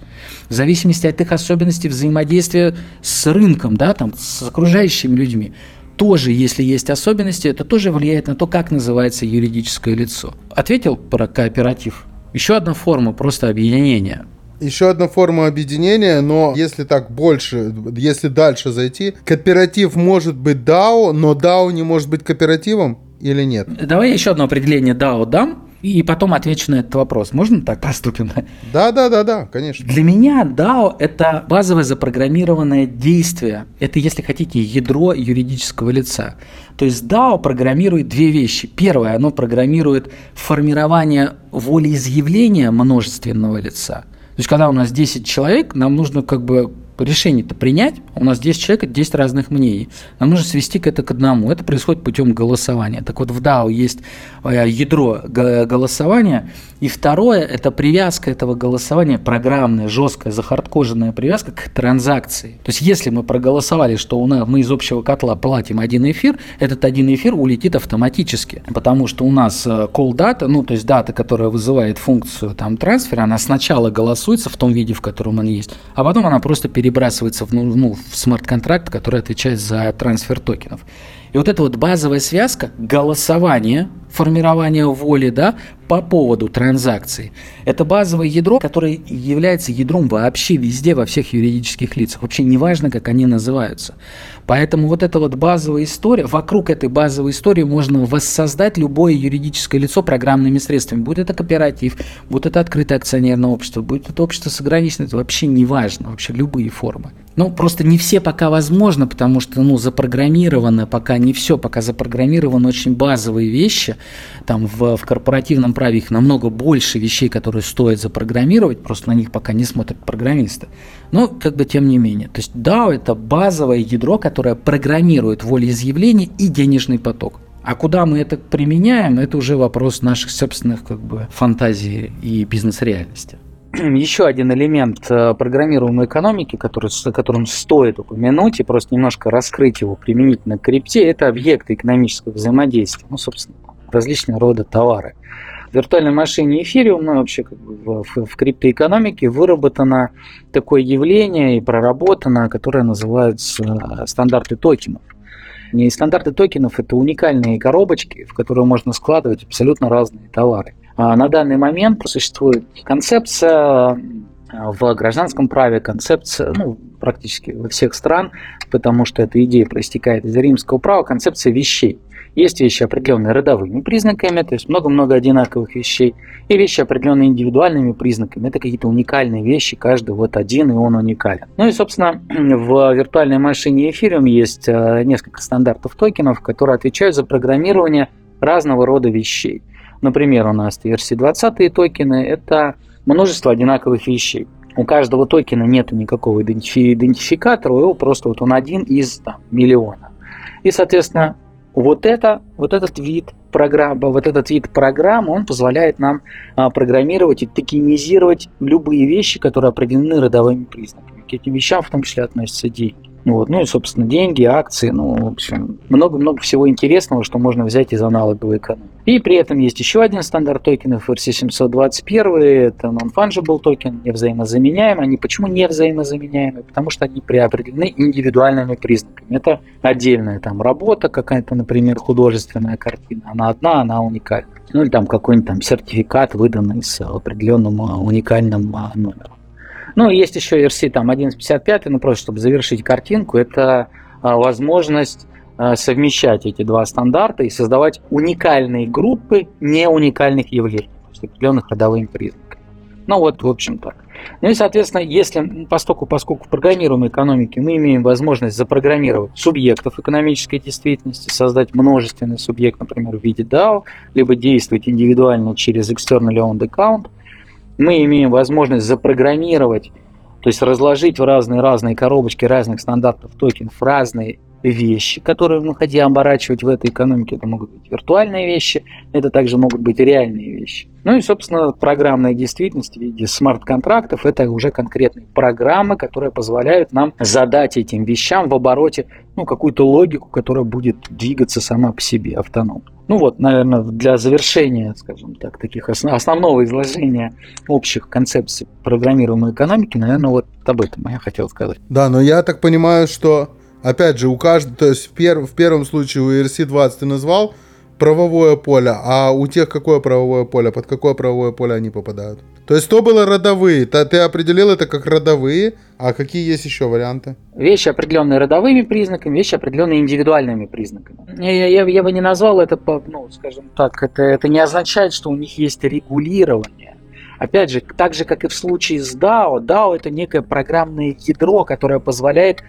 В зависимости от их особенностей взаимодействия с рынком, да, там, с окружающими людьми тоже, если есть особенности, это тоже влияет на то, как называется юридическое лицо. Ответил про кооператив. Еще одна форма просто объединения – еще одна форма объединения, но если так больше, если дальше зайти, кооператив может быть DAO, но DAO не может быть кооперативом или нет? Давай я еще одно определение DAO дам, и потом отвечу на этот вопрос. Можно так поступим? Да, да, да, да, конечно. Для меня DAO – это базовое запрограммированное действие. Это, если хотите, ядро юридического лица. То есть DAO программирует две вещи. Первое, оно программирует формирование волеизъявления множественного лица – то есть, когда у нас 10 человек, нам нужно как бы решение-то принять, у нас 10 человек, 10 разных мнений. Нам нужно свести это к одному. Это происходит путем голосования. Так вот, в DAO есть э, ядро голосования, и второе – это привязка этого голосования, программная, жесткая, захардкоженная привязка к транзакции. То есть, если мы проголосовали, что у нас, мы из общего котла платим один эфир, этот один эфир улетит автоматически, потому что у нас э, call data, ну, то есть дата, которая вызывает функцию там трансфера, она сначала голосуется в том виде, в котором она есть, а потом она просто перед перебрасывается в, ну, в смарт-контракт, который отвечает за трансфер токенов. И вот эта вот базовая связка голосования, формирования воли, да, по поводу транзакции. Это базовое ядро, которое является ядром вообще везде, во всех юридических лицах. Вообще неважно, как они называются. Поэтому вот эта вот базовая история, вокруг этой базовой истории можно воссоздать любое юридическое лицо программными средствами. Будет это кооператив, будет это открытое акционерное общество, будет это общество с ограниченным, это вообще неважно, вообще любые формы. Ну, просто не все пока возможно, потому что, ну, запрограммировано пока не все, пока запрограммированы очень базовые вещи. Там в, в корпоративном праве их намного больше вещей, которые стоит запрограммировать, просто на них пока не смотрят программисты. Но, как бы, тем не менее. То есть DAO – это базовое ядро, которое программирует волеизъявление и денежный поток. А куда мы это применяем, это уже вопрос наших собственных как бы, фантазий и бизнес-реальности. <clears throat> еще один элемент э, программируемой экономики, который, которым стоит упомянуть и просто немножко раскрыть его применительно к крипте, это объекты экономического взаимодействия, ну, собственно, различного рода товары. В виртуальной машине Ethereum, ну, вообще как бы в, в, криптоэкономике выработано такое явление и проработано, которое называется э, стандарты токенов. Не стандарты токенов – это уникальные коробочки, в которые можно складывать абсолютно разные товары. А на данный момент существует концепция а, в гражданском праве, концепция, ну, практически во всех стран, потому что эта идея проистекает из римского права, концепция вещей. Есть вещи, определенные родовыми признаками, то есть много-много одинаковых вещей, и вещи, определенные индивидуальными признаками. Это какие-то уникальные вещи, каждый вот один, и он уникален. Ну и, собственно, <clears throat> в виртуальной машине Ethereum есть а, несколько стандартов токенов, которые отвечают за программирование разного рода вещей. Например, у нас ERC-20 токены – это множество одинаковых вещей. У каждого токена нет никакого идентификатора, его просто вот он один из там, миллиона. И, соответственно, вот, это, вот этот вид программы, вот этот вид программы, он позволяет нам а, программировать и токенизировать любые вещи, которые определены родовыми признаками. К этим вещам в том числе относятся деньги. Вот. Ну и, собственно, деньги, акции, ну, в общем, много-много всего интересного, что можно взять из аналоговой экономики. И при этом есть еще один стандарт токенов RC721, это non-fungible токен, невзаимозаменяемый. Они почему невзаимозаменяемые? Потому что они приопределены индивидуальными признаками. Это отдельная там работа, какая-то, например, художественная картина. Она одна, она уникальна. Ну или там какой-нибудь там сертификат, выданный с определенным а, уникальным а, номером. Ну, есть еще RC там 1155, ну, просто чтобы завершить картинку, это а, возможность э, совмещать эти два стандарта и создавать уникальные группы не уникальных явлений, с определенных родовыми признаками. Ну вот, в общем так. Ну и, соответственно, если, поскольку, поскольку в программируемой экономике мы имеем возможность запрограммировать субъектов экономической действительности, создать множественный субъект, например, в виде DAO, либо действовать индивидуально через external owned account, мы имеем возможность запрограммировать, то есть разложить в разные-разные коробочки разных стандартов токенов разные вещи, которые мы хотим оборачивать в этой экономике. Это могут быть виртуальные вещи, это также могут быть реальные вещи. Ну и, собственно, программная действительность в виде смарт-контрактов – это уже конкретные программы, которые позволяют нам задать этим вещам в обороте ну, какую-то логику, которая будет двигаться сама по себе автономно. Ну вот, наверное, для завершения, скажем так, таких основного изложения общих концепций программируемой экономики, наверное, вот об этом я хотел сказать. Да, но я так понимаю, что опять же, у каждого, то есть в, пер, в первом случае у ERC-20 ты назвал правовое поле, а у тех какое правовое поле, под какое правовое поле они попадают? То есть то было родовые, то ты определил это как родовые, а какие есть еще варианты? Вещи, определенные родовыми признаками, вещи, определенные индивидуальными признаками. Я, я, я бы не назвал это, ну, скажем так, это, это не означает, что у них есть регулирование. Опять же, так же, как и в случае с DAO, DAO это некое программное ядро, которое позволяет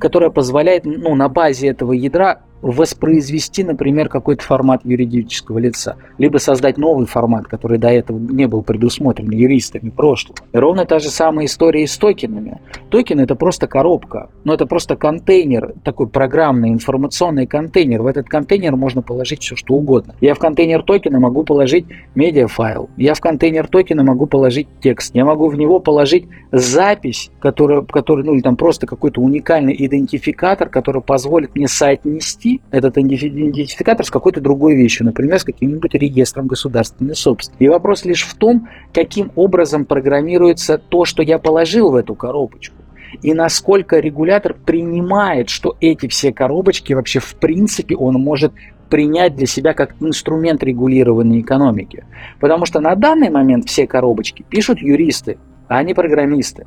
которая позволяет ну, на базе этого ядра воспроизвести, например, какой-то формат юридического лица, либо создать новый формат, который до этого не был предусмотрен юристами прошлого. И ровно та же самая история и с токенами. Токен это просто коробка, но это просто контейнер, такой программный информационный контейнер. В этот контейнер можно положить все что угодно. Я в контейнер токена могу положить медиафайл, я в контейнер токена могу положить текст, я могу в него положить запись, которая, которая ну или там просто какой-то уникальный идентификатор, который позволит мне соотнести соотнести этот идентификатор с какой-то другой вещью, например, с каким-нибудь регистром государственной собственности. И вопрос лишь в том, каким образом программируется то, что я положил в эту коробочку и насколько регулятор принимает, что эти все коробочки вообще в принципе он может принять для себя как инструмент регулированной экономики. Потому что на данный момент все коробочки пишут юристы, а не программисты.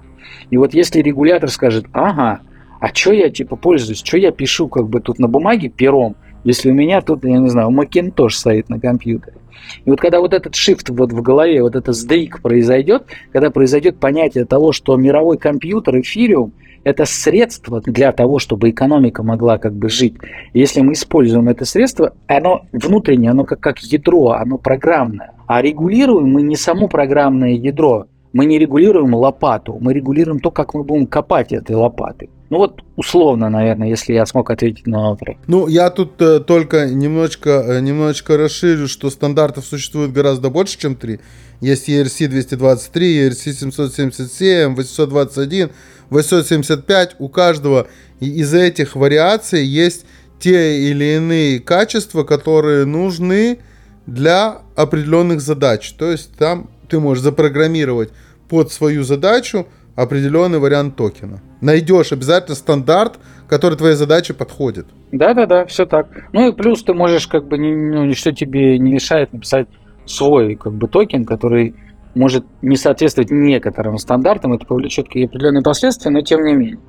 И вот если регулятор скажет, ага, а что я типа пользуюсь, что я пишу как бы тут на бумаге пером, если у меня тут, я не знаю, Macintosh стоит на компьютере. И вот когда вот этот shift вот в голове, вот это сдвиг произойдет, когда произойдет понятие того, что мировой компьютер, эфириум, это средство для того, чтобы экономика могла как бы жить. Если мы используем это средство, оно внутреннее, оно как, как ядро, оно программное. А регулируем мы не само программное ядро, мы не регулируем лопату, мы регулируем то, как мы будем копать этой лопатой. Ну вот условно, наверное, если я смог ответить на вопрос. Ну, я тут э, только немножечко, э, немножечко расширю, что стандартов существует гораздо больше, чем три. Есть ERC 223, ERC 777, 821, 875. У каждого из этих вариаций есть те или иные качества, которые нужны для определенных задач. То есть там ты можешь запрограммировать под свою задачу определенный вариант токена. Найдешь обязательно стандарт, который твоей задаче подходит. Да-да-да, все так. Ну и плюс ты можешь как бы, ну, ничто тебе не мешает написать свой как бы токен, который может не соответствовать некоторым стандартам, это повлечет какие определенные последствия, но тем не менее.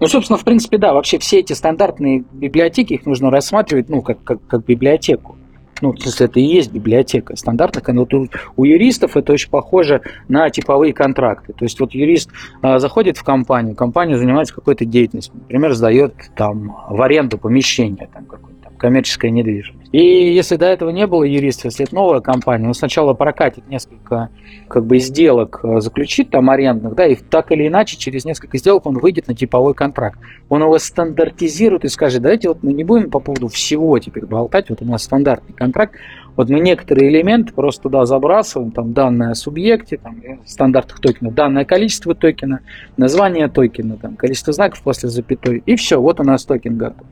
Ну, собственно, в принципе, да, вообще все эти стандартные библиотеки, их нужно рассматривать, ну, как, как, как библиотеку. Ну, то есть это и есть библиотека стандартных. Но вот у юристов это очень похоже на типовые контракты. То есть вот юрист а, заходит в компанию, компания занимается какой-то деятельностью, например, сдает там в аренду помещение, там какое-то коммерческая недвижимость. И если до этого не было юриста, если это новая компания, он сначала прокатит несколько как бы сделок, э, заключит там арендных, да, и так или иначе через несколько сделок он выйдет на типовой контракт. Он его стандартизирует и скажет, давайте вот мы не будем по поводу всего теперь болтать, вот у нас стандартный контракт, вот мы некоторые элементы просто туда забрасываем, там данные о субъекте, там, э, стандартных токенов, данное количество токена, название токена, там, количество знаков после запятой, и все, вот у нас токен готов.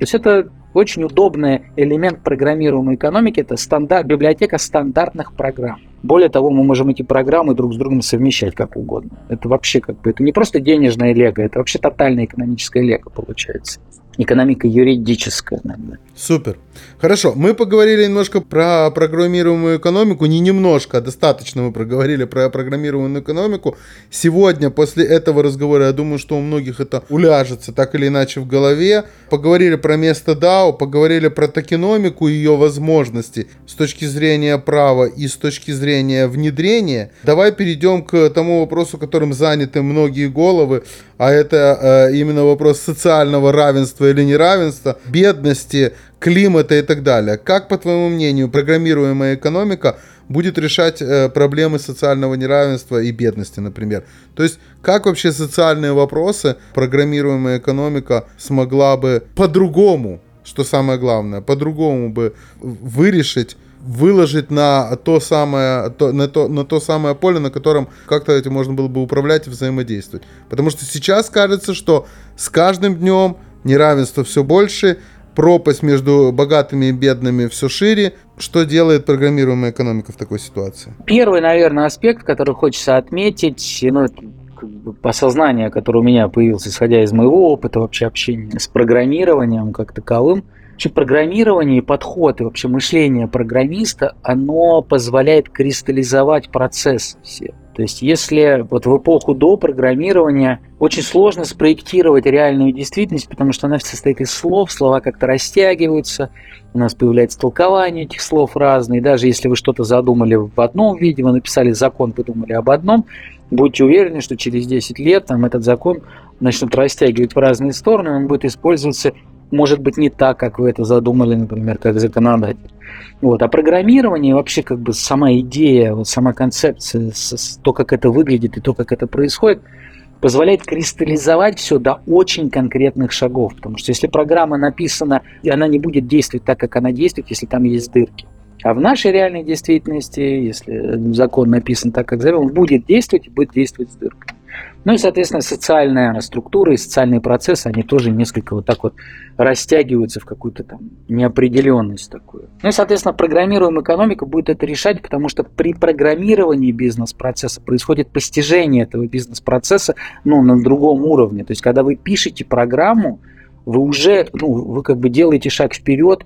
То есть это очень удобный элемент программируемой экономики, это стандарт, библиотека стандартных программ. Более того, мы можем эти программы друг с другом совмещать как угодно. Это вообще как бы, это не просто денежная лего, это вообще тотальная экономическая лего получается. Экономика юридическая, наверное. Супер. Хорошо, мы поговорили немножко про программируемую экономику, не немножко, а достаточно мы проговорили про программируемую экономику. Сегодня, после этого разговора, я думаю, что у многих это уляжется так или иначе в голове. Поговорили про место DAO, поговорили про токеномику и ее возможности с точки зрения права и с точки зрения внедрения. Давай перейдем к тому вопросу, которым заняты многие головы, а это э, именно вопрос социального равенства или неравенства, бедности, климата и так далее. Как, по твоему мнению, программируемая экономика будет решать э, проблемы социального неравенства и бедности, например? То есть, как вообще социальные вопросы программируемая экономика смогла бы по-другому, что самое главное, по-другому бы вырешить выложить на то самое, то, на, то, на то самое поле, на котором как-то этим можно было бы управлять и взаимодействовать. Потому что сейчас кажется, что с каждым днем неравенство все больше, пропасть между богатыми и бедными все шире. Что делает программируемая экономика в такой ситуации? Первый, наверное, аспект, который хочется отметить, ну, осознание, которое у меня появилось, исходя из моего опыта вообще общения с программированием как таковым, вообще программирование и подход, и вообще мышление программиста, оно позволяет кристаллизовать процессы все. То есть если вот в эпоху до программирования очень сложно спроектировать реальную действительность, потому что она состоит из слов, слова как-то растягиваются, у нас появляется толкование этих слов разные. Даже если вы что-то задумали в одном виде, вы написали закон, подумали об одном, будьте уверены, что через 10 лет там, этот закон начнут растягивать в разные стороны, он будет использоваться может быть не так, как вы это задумали, например, как законодатель. Вот. А программирование, вообще как бы сама идея, вот сама концепция, то, как это выглядит и то, как это происходит, позволяет кристаллизовать все до очень конкретных шагов. Потому что если программа написана, и она не будет действовать так, как она действует, если там есть дырки. А в нашей реальной действительности, если закон написан так, как зовем, он будет действовать и будет действовать с дыркой. Ну и, соответственно, социальная структура и социальные процессы, они тоже несколько вот так вот растягиваются в какую-то там неопределенность такую. Ну и, соответственно, программируемая экономика будет это решать, потому что при программировании бизнес-процесса происходит постижение этого бизнес-процесса ну, на другом уровне. То есть, когда вы пишете программу, вы уже, ну, вы как бы делаете шаг вперед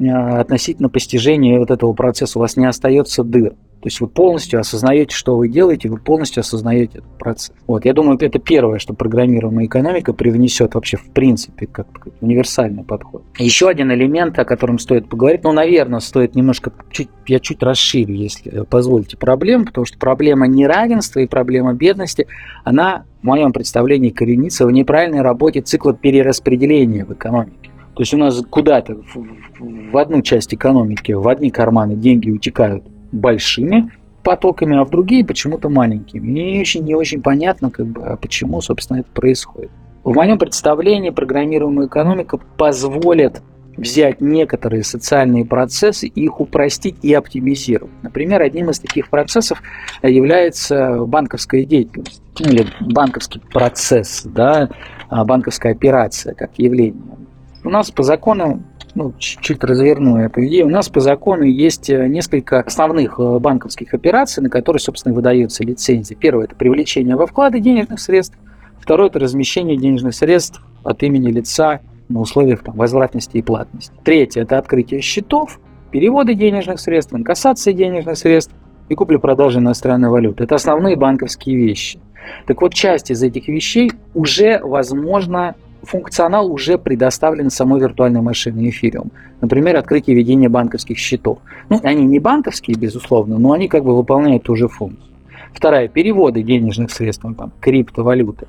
э, относительно постижения вот этого процесса. У вас не остается дыр. То есть вы полностью осознаете, что вы делаете, вы полностью осознаете этот процесс. Вот, я думаю, это первое, что программируемая экономика привнесет вообще в принципе как, универсальный подход. Еще один элемент, о котором стоит поговорить, ну, наверное, стоит немножко, чуть, я чуть расширю, если позволите, проблему, потому что проблема неравенства и проблема бедности, она в моем представлении коренится в неправильной работе цикла перераспределения в экономике. То есть у нас куда-то в, в одну часть экономики, в одни карманы деньги утекают большими потоками, а в другие почему-то маленькими. Мне очень не очень понятно, как бы, а почему, собственно, это происходит. В моем представлении программируемая экономика позволит взять некоторые социальные процессы, их упростить и оптимизировать. Например, одним из таких процессов является банковская деятельность или банковский процесс, да, а, банковская операция как явление. У нас по закону ну, чуть-чуть разверну эту идею. У нас по закону есть э, несколько основных э, банковских операций, на которые, собственно, выдаются лицензии. Первое – это привлечение во вклады денежных средств. Второе – это размещение денежных средств от имени лица на условиях там, возвратности и платности. Третье – это открытие счетов, переводы денежных средств, инкассация денежных средств и купли-продажи иностранной валюты. Это основные банковские вещи. Так вот, часть из этих вещей уже возможно функционал уже предоставлен самой виртуальной машиной Ethereum. Например, открытие ведения банковских счетов. Ну, они не банковские, безусловно, но они как бы выполняют ту же функцию. Вторая, переводы денежных средств, ну, там, криптовалюты.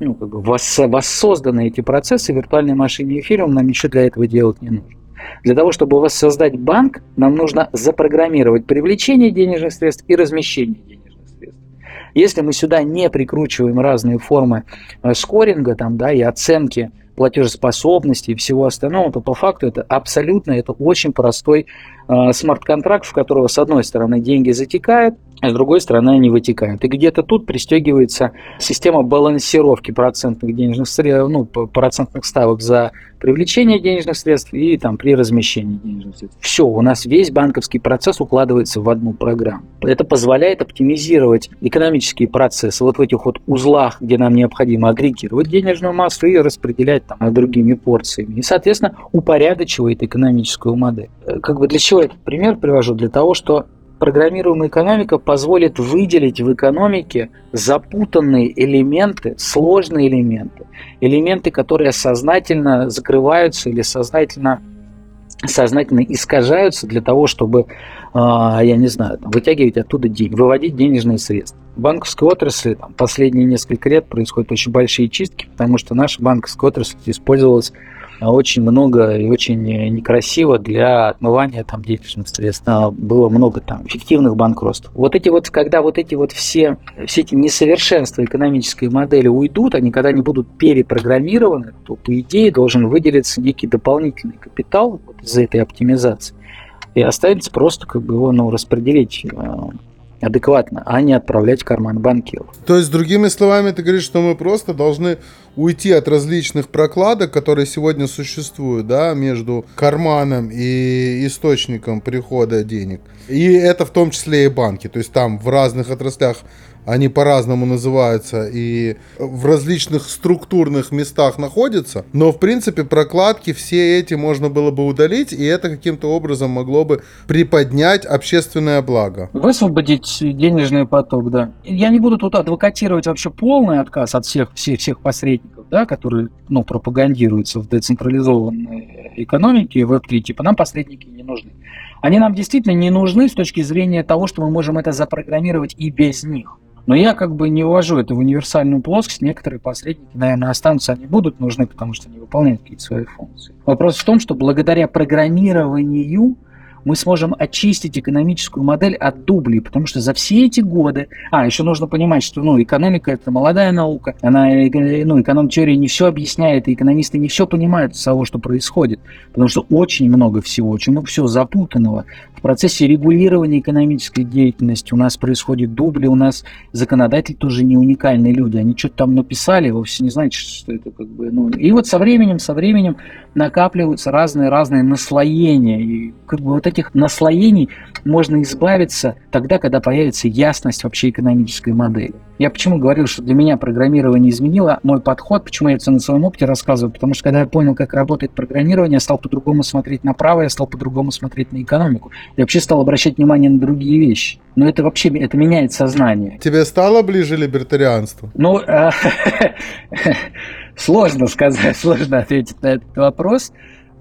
Ну, как бы воссозданы эти процессы виртуальной машине Ethereum, нам ничего для этого делать не нужно. Для того, чтобы воссоздать банк, нам нужно запрограммировать привлечение денежных средств и размещение денежных если мы сюда не прикручиваем разные формы э, скоринга там, да, и оценки платежеспособности и всего остального, то по факту это абсолютно, это очень простой смарт-контракт, в которого с одной стороны деньги затекают, а с другой стороны они вытекают. И где-то тут пристегивается система балансировки процентных денежных средств, ну, процентных ставок за привлечения денежных средств и там при размещении денежных средств. Все, у нас весь банковский процесс укладывается в одну программу. Это позволяет оптимизировать экономические процессы вот в этих вот узлах, где нам необходимо агрегировать денежную массу и распределять там другими порциями. И, соответственно, упорядочивает экономическую модель. Э, как бы для чего этот пример привожу? Для того, что программируемая экономика позволит выделить в экономике запутанные элементы, сложные элементы, элементы, которые сознательно закрываются или сознательно сознательно искажаются для того, чтобы, а, я не знаю, вытягивать оттуда деньги, выводить денежные средства. В банковской отрасли там, последние несколько лет происходят очень большие чистки, потому что наша банковская отрасль использовалась очень много и очень некрасиво для отмывания там денежных средств. А, было много там фиктивных банкротств. Вот эти вот, когда вот эти вот все, все эти несовершенства экономической модели уйдут, они когда они будут перепрограммированы, то по идее должен выделиться некий дополнительный капитал вот из-за этой оптимизации. И останется просто как бы его ну, распределить а, адекватно, а не отправлять в карман банкиров. То есть, другими словами, ты говоришь, что мы просто должны уйти от различных прокладок, которые сегодня существуют, да, между карманом и источником прихода денег. И это в том числе и банки. То есть там в разных отраслях они по-разному называются и в различных структурных местах находятся, но в принципе прокладки все эти можно было бы удалить, и это каким-то образом могло бы приподнять общественное благо. Высвободить денежный поток, да. Я не буду тут адвокатировать вообще полный отказ от всех, всех, всех посредников, да, которые ну, пропагандируются в децентрализованной экономике, в Web3, типа нам посредники не нужны. Они нам действительно не нужны с точки зрения того, что мы можем это запрограммировать и без них. Но я как бы не увожу это в универсальную плоскость. Некоторые посредники, наверное, останутся, они будут нужны, потому что они выполняют какие-то свои функции. Вопрос в том, что благодаря программированию мы сможем очистить экономическую модель от дублей, потому что за все эти годы... А, еще нужно понимать, что ну, экономика – это молодая наука, она, ну, эконом-теория не все объясняет, и экономисты не все понимают из того, что происходит, потому что очень много всего, очень много всего запутанного. В процессе регулирования экономической деятельности у нас происходит дубли, у нас законодатели тоже не уникальные люди, они что-то там написали, вовсе не знаете, что это как бы... Ну, и вот со временем, со временем накапливаются разные-разные наслоения, и как бы вот этих наслоений можно избавиться тогда, когда появится ясность вообще экономической модели. Я почему говорил, что для меня программирование изменило мой подход, почему я это на своем опыте рассказываю, потому что когда я понял, как работает программирование, я стал по-другому смотреть на право, я стал по-другому смотреть на экономику. Я вообще стал обращать внимание на другие вещи. Но это вообще, это меняет сознание. Тебе стало ближе либертарианство? Ну, э, <laughs> сложно сказать, <laughs> сложно ответить на этот вопрос.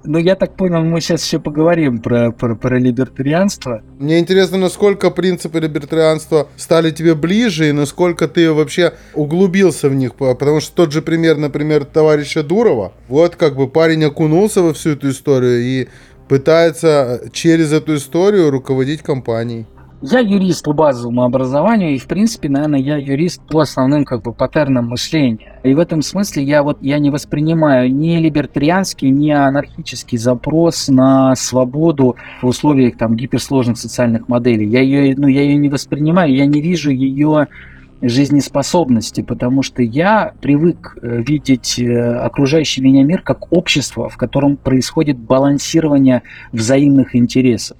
Ну, я так понял, мы сейчас еще поговорим про, про, про либертарианство. Мне интересно, насколько принципы либертарианства стали тебе ближе, и насколько ты вообще углубился в них. Потому что тот же пример, например, товарища Дурова. Вот как бы парень окунулся во всю эту историю и пытается через эту историю руководить компанией. Я юрист по базовому образованию, и, в принципе, наверное, я юрист по основным как бы паттернам мышления. И в этом смысле я вот я не воспринимаю ни либертарианский, ни анархический запрос на свободу в условиях там гиперсложных социальных моделей. Я ее, ну, я ее не воспринимаю, я не вижу ее жизнеспособности, потому что я привык э, видеть э, окружающий меня мир как общество, в котором происходит балансирование взаимных интересов.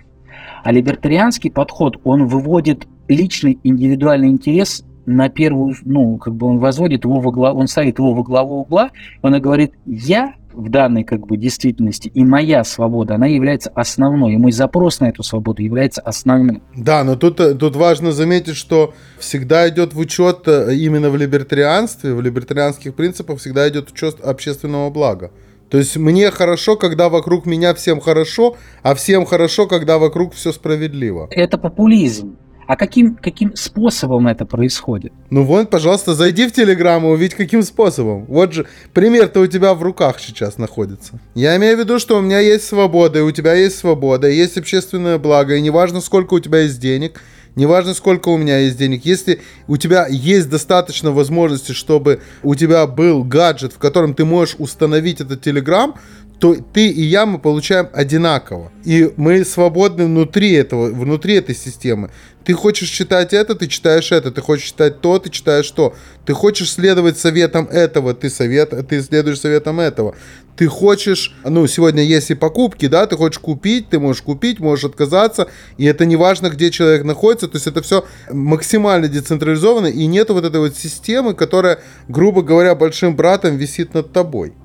А либертарианский подход, он выводит личный индивидуальный интерес на первую, ну, как бы он возводит его во главу, он ставит его во главу угла, он говорит, я в данной как бы действительности и моя свобода, она является основной, и мой запрос на эту свободу является основным. Да, но тут, тут важно заметить, что всегда идет в учет э, именно в либертарианстве, в либертарианских принципах всегда идет учет общественного блага. То есть мне хорошо, когда вокруг меня всем хорошо, а всем хорошо, когда вокруг все справедливо. Это популизм. А каким, каким способом это происходит? Ну вот, пожалуйста, зайди в Телеграм и увидь, каким способом. Вот же, пример-то у тебя в руках сейчас находится. Я имею в виду, что у меня есть свобода, и у тебя есть свобода, и есть общественное благо, и неважно, сколько у тебя есть денег, неважно, сколько у меня есть денег, если у тебя есть достаточно возможности, чтобы у тебя был гаджет, в котором ты можешь установить этот Telegram, то ты и я мы получаем одинаково. И мы свободны внутри этого, внутри этой системы. Ты хочешь читать это, ты читаешь это. Ты хочешь читать то, ты читаешь то. Ты хочешь следовать советам этого, ты, совет, ты следуешь советам этого. Ты хочешь, ну, сегодня есть и покупки, да, ты хочешь купить, ты можешь купить, можешь отказаться, и это не важно, где человек находится, то есть это все максимально децентрализовано, и нет вот этой вот системы, которая, грубо говоря, большим братом висит над тобой.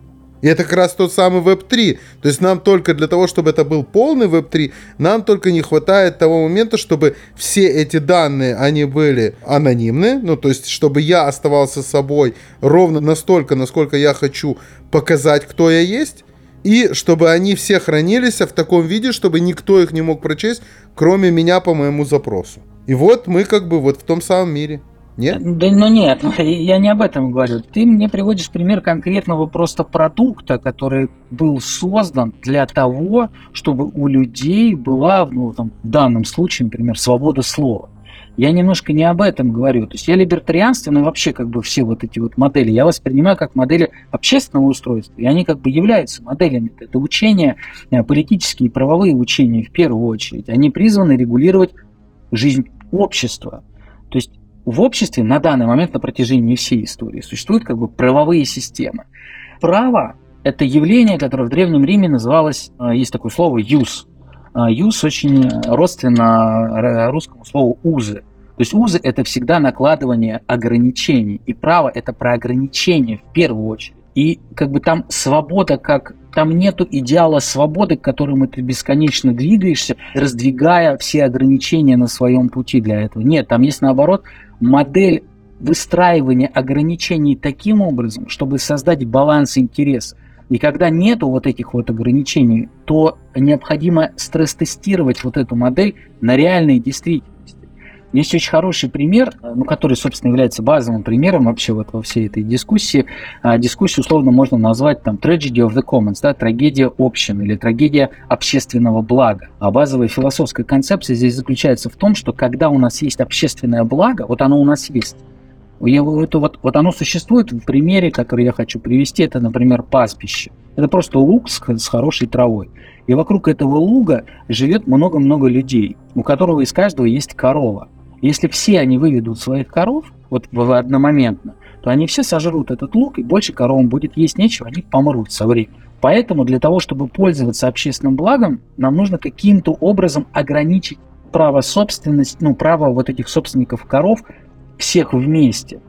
И это как раз тот самый Web3. То есть нам только для того, чтобы это был полный Web3, нам только не хватает того момента, чтобы все эти данные, они были анонимны. Ну, то есть, чтобы я оставался собой ровно настолько, насколько я хочу показать, кто я есть. И чтобы они все хранились в таком виде, чтобы никто их не мог прочесть, кроме меня по моему запросу. И вот мы как бы вот в том самом мире. Нет? Да, ну нет, <laughs> я не об этом говорю. Ты мне приводишь пример конкретного просто продукта, который был создан для того, чтобы у людей была, ну, там, в данном случае, например, свобода слова. Я немножко не об этом говорю. То есть я либертарианство, вообще как бы все вот эти вот модели, я воспринимаю как модели общественного устройства, и они как бы являются моделями. Это учения, э, политические и правовые учения в первую очередь. Они призваны регулировать жизнь общества. То есть в обществе на данный момент на протяжении всей истории существуют как бы правовые системы. Право – это явление, которое в Древнем Риме называлось, э, есть такое слово «юс». Э, «Юс» очень родственно русскому слову «узы». То есть узы – это всегда накладывание ограничений, и право – это про ограничения в первую очередь. И как бы там свобода как там нету идеала свободы, к которому ты бесконечно двигаешься, раздвигая все ограничения на своем пути для этого. Нет, там есть наоборот модель выстраивания ограничений таким образом, чтобы создать баланс интересов. И когда нету вот этих вот ограничений, то необходимо стресс-тестировать вот эту модель на реальной действительности. Есть очень хороший пример, ну, который, собственно, является базовым примером вообще вот во всей этой дискуссии. А, дискуссию условно можно назвать там tragedy of the commons, да, трагедия общин или трагедия общественного блага. А базовая философская концепция здесь заключается в том, что когда у нас есть общественное благо, вот оно у нас есть, это вот, вот оно существует в примере, который я хочу привести, это, например, пастбище. Это просто луг с, с хорошей травой. И вокруг этого луга живет много-много людей, у которого из каждого есть корова. Если все они выведут своих коров, вот одномоментно, то они все сожрут этот лук, и больше коровам будет есть нечего, они помрут со временем. Поэтому для того, чтобы пользоваться общественным благом, нам нужно каким-то образом ограничить право собственности, ну, право вот этих собственников коров всех вместе.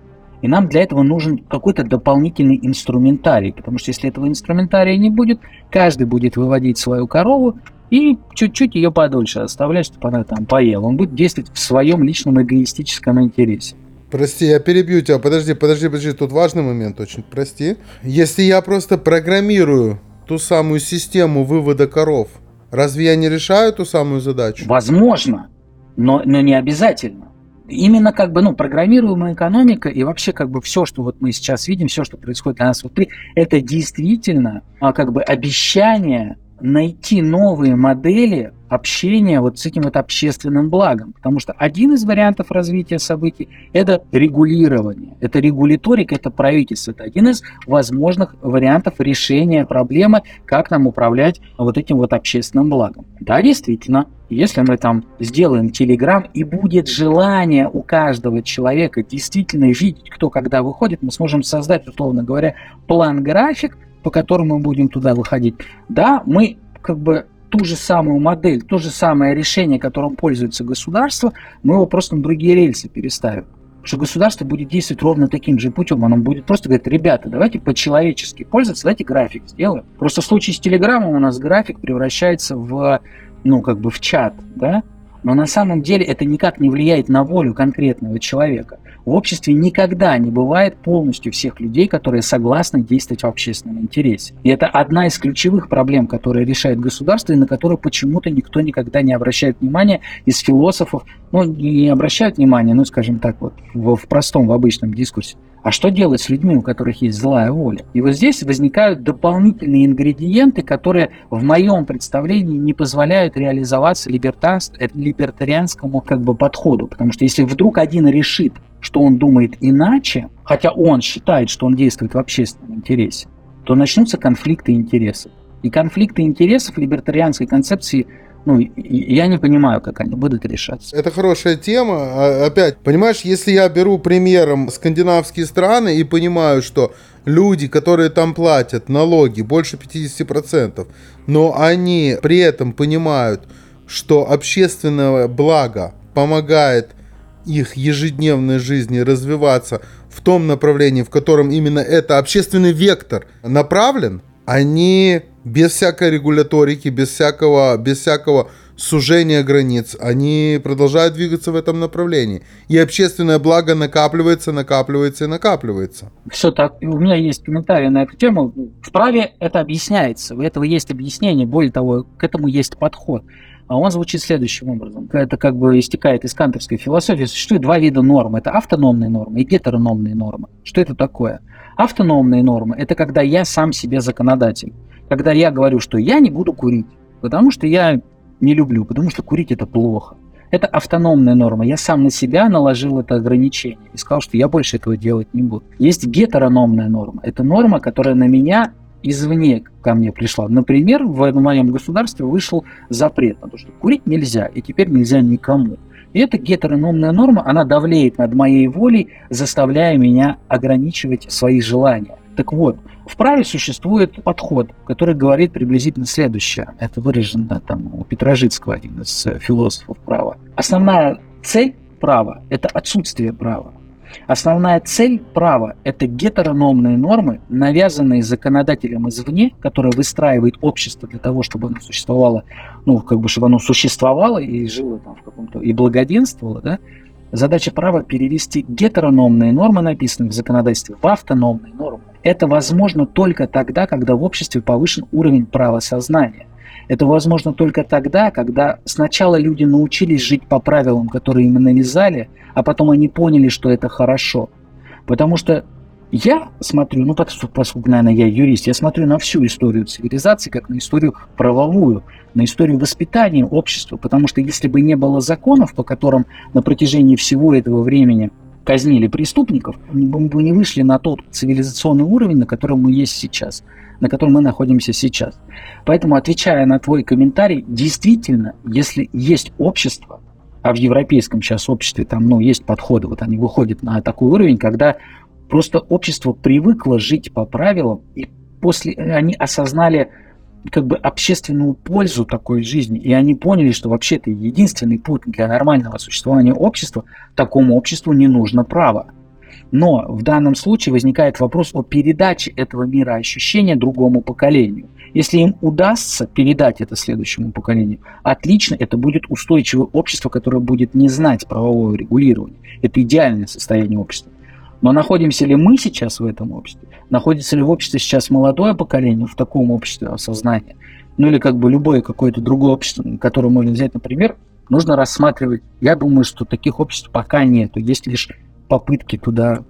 И нам для этого нужен какой-то дополнительный инструментарий, потому что если этого инструментария не будет, каждый будет выводить свою корову, и чуть-чуть ее подольше оставлять, чтобы она там поела. Он будет действовать в своем личном эгоистическом интересе. Прости, я перебью тебя. Подожди, подожди, подожди. Тут важный момент очень. Прости. Если я просто программирую ту самую систему вывода коров, разве я не решаю ту самую задачу? Возможно, но, но не обязательно. Именно как бы, ну, программируемая экономика и вообще как бы все, что вот мы сейчас видим, все, что происходит для нас внутри, это действительно а, как бы обещание найти новые модели общения вот с этим вот общественным благом. Потому что один из вариантов развития событий – это регулирование. Это регуляторика, это правительство. Это один из возможных вариантов решения проблемы, как нам управлять вот этим вот общественным благом. Да, действительно, если мы там сделаем Телеграм и будет желание у каждого человека действительно видеть, кто когда выходит, мы сможем создать, условно говоря, план-график, по которому мы будем туда выходить, да, мы как бы ту же самую модель, то же самое решение, которым пользуется государство, мы его просто на другие рельсы переставим. Потому что государство будет действовать ровно таким же путем. Оно будет просто говорить, ребята, давайте по-человечески пользоваться, давайте график сделаем. Просто в случае с Телеграмом у нас график превращается в, ну, как бы в чат, да? Но на самом деле это никак не влияет на волю конкретного человека. В обществе никогда не бывает полностью всех людей, которые согласны действовать в общественном интересе. И это одна из ключевых проблем, которые решает государство, и на которую почему-то никто никогда не обращает внимания из философов, ну, не обращают внимания, ну, скажем так, вот в простом, в обычном дискурсе. А что делать с людьми, у которых есть злая воля? И вот здесь возникают дополнительные ингредиенты, которые в моем представлении не позволяют реализоваться либертарианскому как бы подходу. Потому что если вдруг один решит, что он думает иначе, хотя он считает, что он действует в общественном интересе, то начнутся конфликты интересов. И конфликты интересов либертарианской концепции ну, я не понимаю, как они будут решаться. Это хорошая тема. А, опять, понимаешь, если я беру примером скандинавские страны и понимаю, что люди, которые там платят налоги больше 50%, но они при этом понимают, что общественное благо помогает их ежедневной жизни развиваться в том направлении, в котором именно это общественный вектор направлен, они без всякой регуляторики, без всякого, без всякого сужения границ, они продолжают двигаться в этом направлении. И общественное благо накапливается, накапливается и накапливается. Все так. У меня есть комментарий на эту тему. В праве это объясняется. У этого есть объяснение. Более того, к этому есть подход. А он звучит следующим образом. Это как бы истекает из кантовской философии. Существует два вида норм. Это автономные нормы и гетерономные нормы. Что это такое? Автономные нормы – это когда я сам себе законодатель. Когда я говорю, что я не буду курить, потому что я не люблю, потому что курить это плохо. Это автономная норма. Я сам на себя наложил это ограничение и сказал, что я больше этого делать не буду. Есть гетерономная норма. Это норма, которая на меня извне ко мне пришла. Например, в моем государстве вышел запрет на то, что курить нельзя, и теперь нельзя никому. И эта гетерономная норма, она давлеет над моей волей, заставляя меня ограничивать свои желания. Так вот, в праве существует подход, который говорит приблизительно следующее. Это выражено там у Петрожицкого, один из философов права. Основная цель права – это отсутствие права. Основная цель права – это гетерономные нормы, навязанные законодателем извне, которые выстраивает общество для того, чтобы оно существовало, ну, как бы, чтобы оно существовало и жило там в каком-то, и благоденствовало, да, Задача права перевести гетерономные нормы, написанные в законодательстве, в автономные нормы. Это возможно только тогда, когда в обществе повышен уровень правосознания. Это возможно только тогда, когда сначала люди научились жить по правилам, которые им навязали, а потом они поняли, что это хорошо. Потому что я смотрю, ну, поскольку, наверное, я юрист, я смотрю на всю историю цивилизации, как на историю правовую, на историю воспитания общества, потому что если бы не было законов, по которым на протяжении всего этого времени казнили преступников, мы бы не вышли на тот цивилизационный уровень, на котором мы есть сейчас, на котором мы находимся сейчас. Поэтому, отвечая на твой комментарий, действительно, если есть общество, а в европейском сейчас обществе там, ну, есть подходы, вот они выходят на такой уровень, когда Просто общество привыкло жить по правилам, и после они осознали как бы общественную пользу такой жизни, и они поняли, что вообще это единственный путь для нормального существования общества, такому обществу не нужно право. Но в данном случае возникает вопрос о передаче этого мира ощущения другому поколению. Если им удастся передать это следующему поколению, отлично, это будет устойчивое общество, которое будет не знать правового регулирования. Это идеальное состояние общества. Но находимся ли мы сейчас в этом обществе? Находится ли в обществе сейчас молодое поколение в таком обществе осознания? Ну или как бы любое какое-то другое общество, которое можно взять, например, нужно рассматривать. Я думаю, что таких обществ пока нету. Есть лишь попытки туда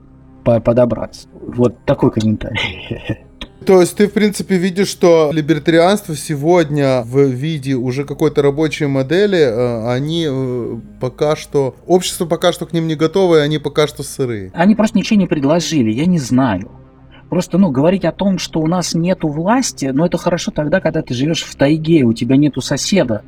подобраться. Вот такой комментарий. <laughs> То есть ты, в принципе, видишь, что либертарианство сегодня в виде уже какой-то рабочей модели, э, они э, пока что... Общество пока что к ним не готово, и они пока что сырые. Они просто ничего не предложили, я не знаю. Просто, ну, говорить о том, что у нас нету власти, ну, это хорошо тогда, когда ты живешь в тайге, у тебя нету соседа,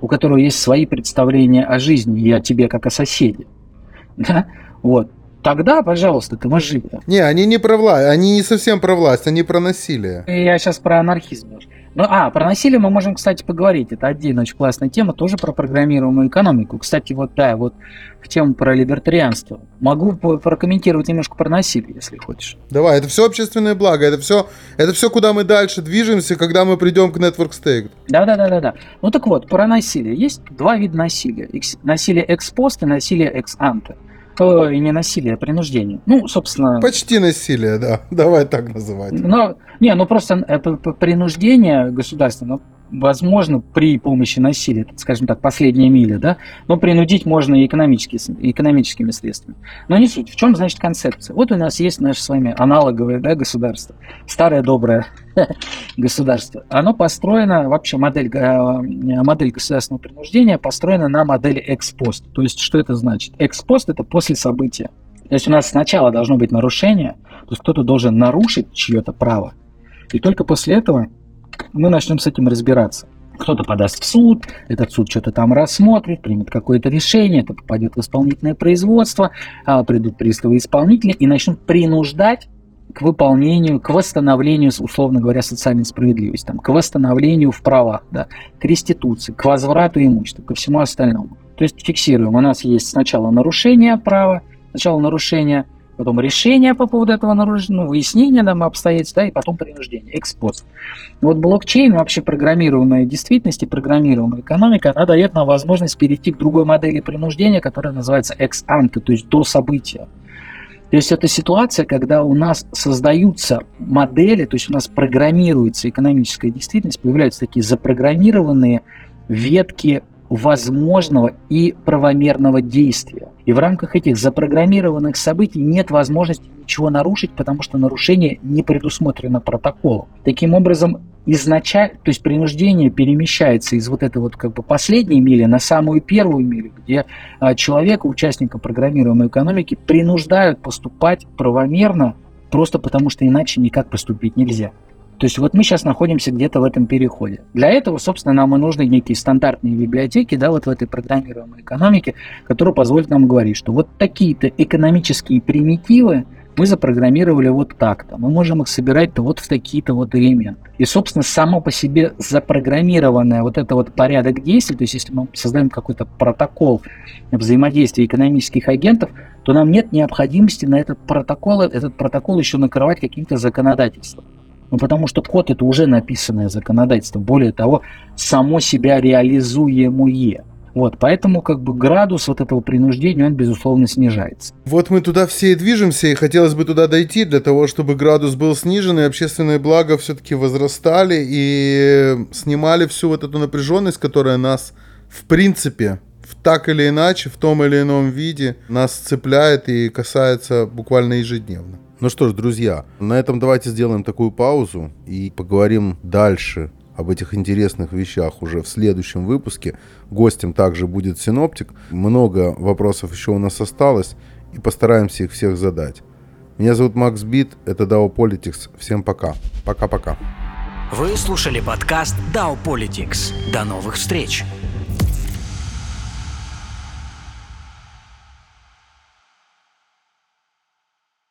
у которого есть свои представления о жизни и о тебе как о соседе. <laughs> Да? Вот. Тогда, пожалуйста, ты можешь жить. Не, они не про власть, они не совсем про власть, они про насилие. Я сейчас про анархизм. Ну, а, про насилие мы можем, кстати, поговорить. Это отдельно очень классная тема, тоже про программируемую экономику. Кстати, вот да, вот в тему про либертарианство. Могу прокомментировать немножко про насилие, если хочешь. Давай, это все общественное благо, это все, это все, куда мы дальше движемся, когда мы придем к Network State. Да, да, да, да, да. Ну так вот, про насилие. Есть два вида насилия. Насилие экс-пост и насилие экс-анте то и не насилие, а принуждение. Ну, собственно... Почти насилие, да. <laughs> Давай так называть. Но, не, ну просто это принуждение государственного возможно при помощи насилия, скажем так, последняя миля, да, но принудить можно и экономически, экономическими средствами. Но не суть. В чем, значит, концепция? Вот у нас есть наше с вами аналоговое да, государство, старое доброе <laughs> государство. Оно построено, вообще модель, э, модель государственного принуждения построена на модели экспост. То есть, что это значит? Экспост – это после события. То есть у нас сначала должно быть нарушение, то есть кто-то должен нарушить чье-то право, и только после этого мы начнем с этим разбираться. Кто-то подаст в суд, этот суд что-то там рассмотрит, примет какое-то решение, это попадет в исполнительное производство, а, придут приставы исполнителя и начнут принуждать к выполнению, к восстановлению, условно говоря, социальной справедливости, там, к восстановлению в правах, да, к реституции, к возврату имущества, ко всему остальному. То есть фиксируем, у нас есть сначала нарушение права, сначала нарушение, потом решение по поводу этого нарушения, ну, выяснение нам обстоятельств, да, и потом принуждение, экспост. Вот блокчейн, вообще программируемая действительность и программируемая экономика, она дает нам возможность перейти к другой модели принуждения, которая называется ex-ante, то есть до события. То есть это ситуация, когда у нас создаются модели, то есть у нас программируется экономическая действительность, появляются такие запрограммированные ветки возможного и правомерного действия. И в рамках этих запрограммированных событий нет возможности ничего нарушить, потому что нарушение не предусмотрено протоколом. Таким образом, изначально, то есть принуждение перемещается из вот этой вот как бы последней мили на самую первую милю, где а, человека, участника программируемой экономики, принуждают поступать правомерно, просто потому что иначе никак поступить нельзя. То есть вот мы сейчас находимся где-то в этом переходе. Для этого, собственно, нам и нужны некие стандартные библиотеки, да, вот в этой программируемой экономике, которые позволят нам говорить, что вот такие-то экономические примитивы мы запрограммировали вот так-то. Мы можем их собирать-то вот в такие-то вот элементы. И, собственно, само по себе запрограммированное вот это вот порядок действий, то есть если мы создаем какой-то протокол взаимодействия экономических агентов, то нам нет необходимости на этот протокол, этот протокол еще накрывать каким-то законодательством. Ну, потому что код это уже написанное законодательство. Более того, само себя реализуемое. Вот, поэтому как бы градус вот этого принуждения, он, безусловно, снижается. Вот мы туда все и движемся, и хотелось бы туда дойти для того, чтобы градус был снижен, и общественные блага все-таки возрастали и снимали всю вот эту напряженность, которая нас, в принципе, в так или иначе, в том или ином виде, нас цепляет и касается буквально ежедневно. Ну что ж, друзья, на этом давайте сделаем такую паузу и поговорим дальше об этих интересных вещах уже в следующем выпуске. Гостем также будет синоптик. Много вопросов еще у нас осталось, и постараемся их всех задать. Меня зовут Макс Бит, это DAO Politics. Всем пока. Пока-пока. Вы слушали подкаст DAO Politics. До новых встреч!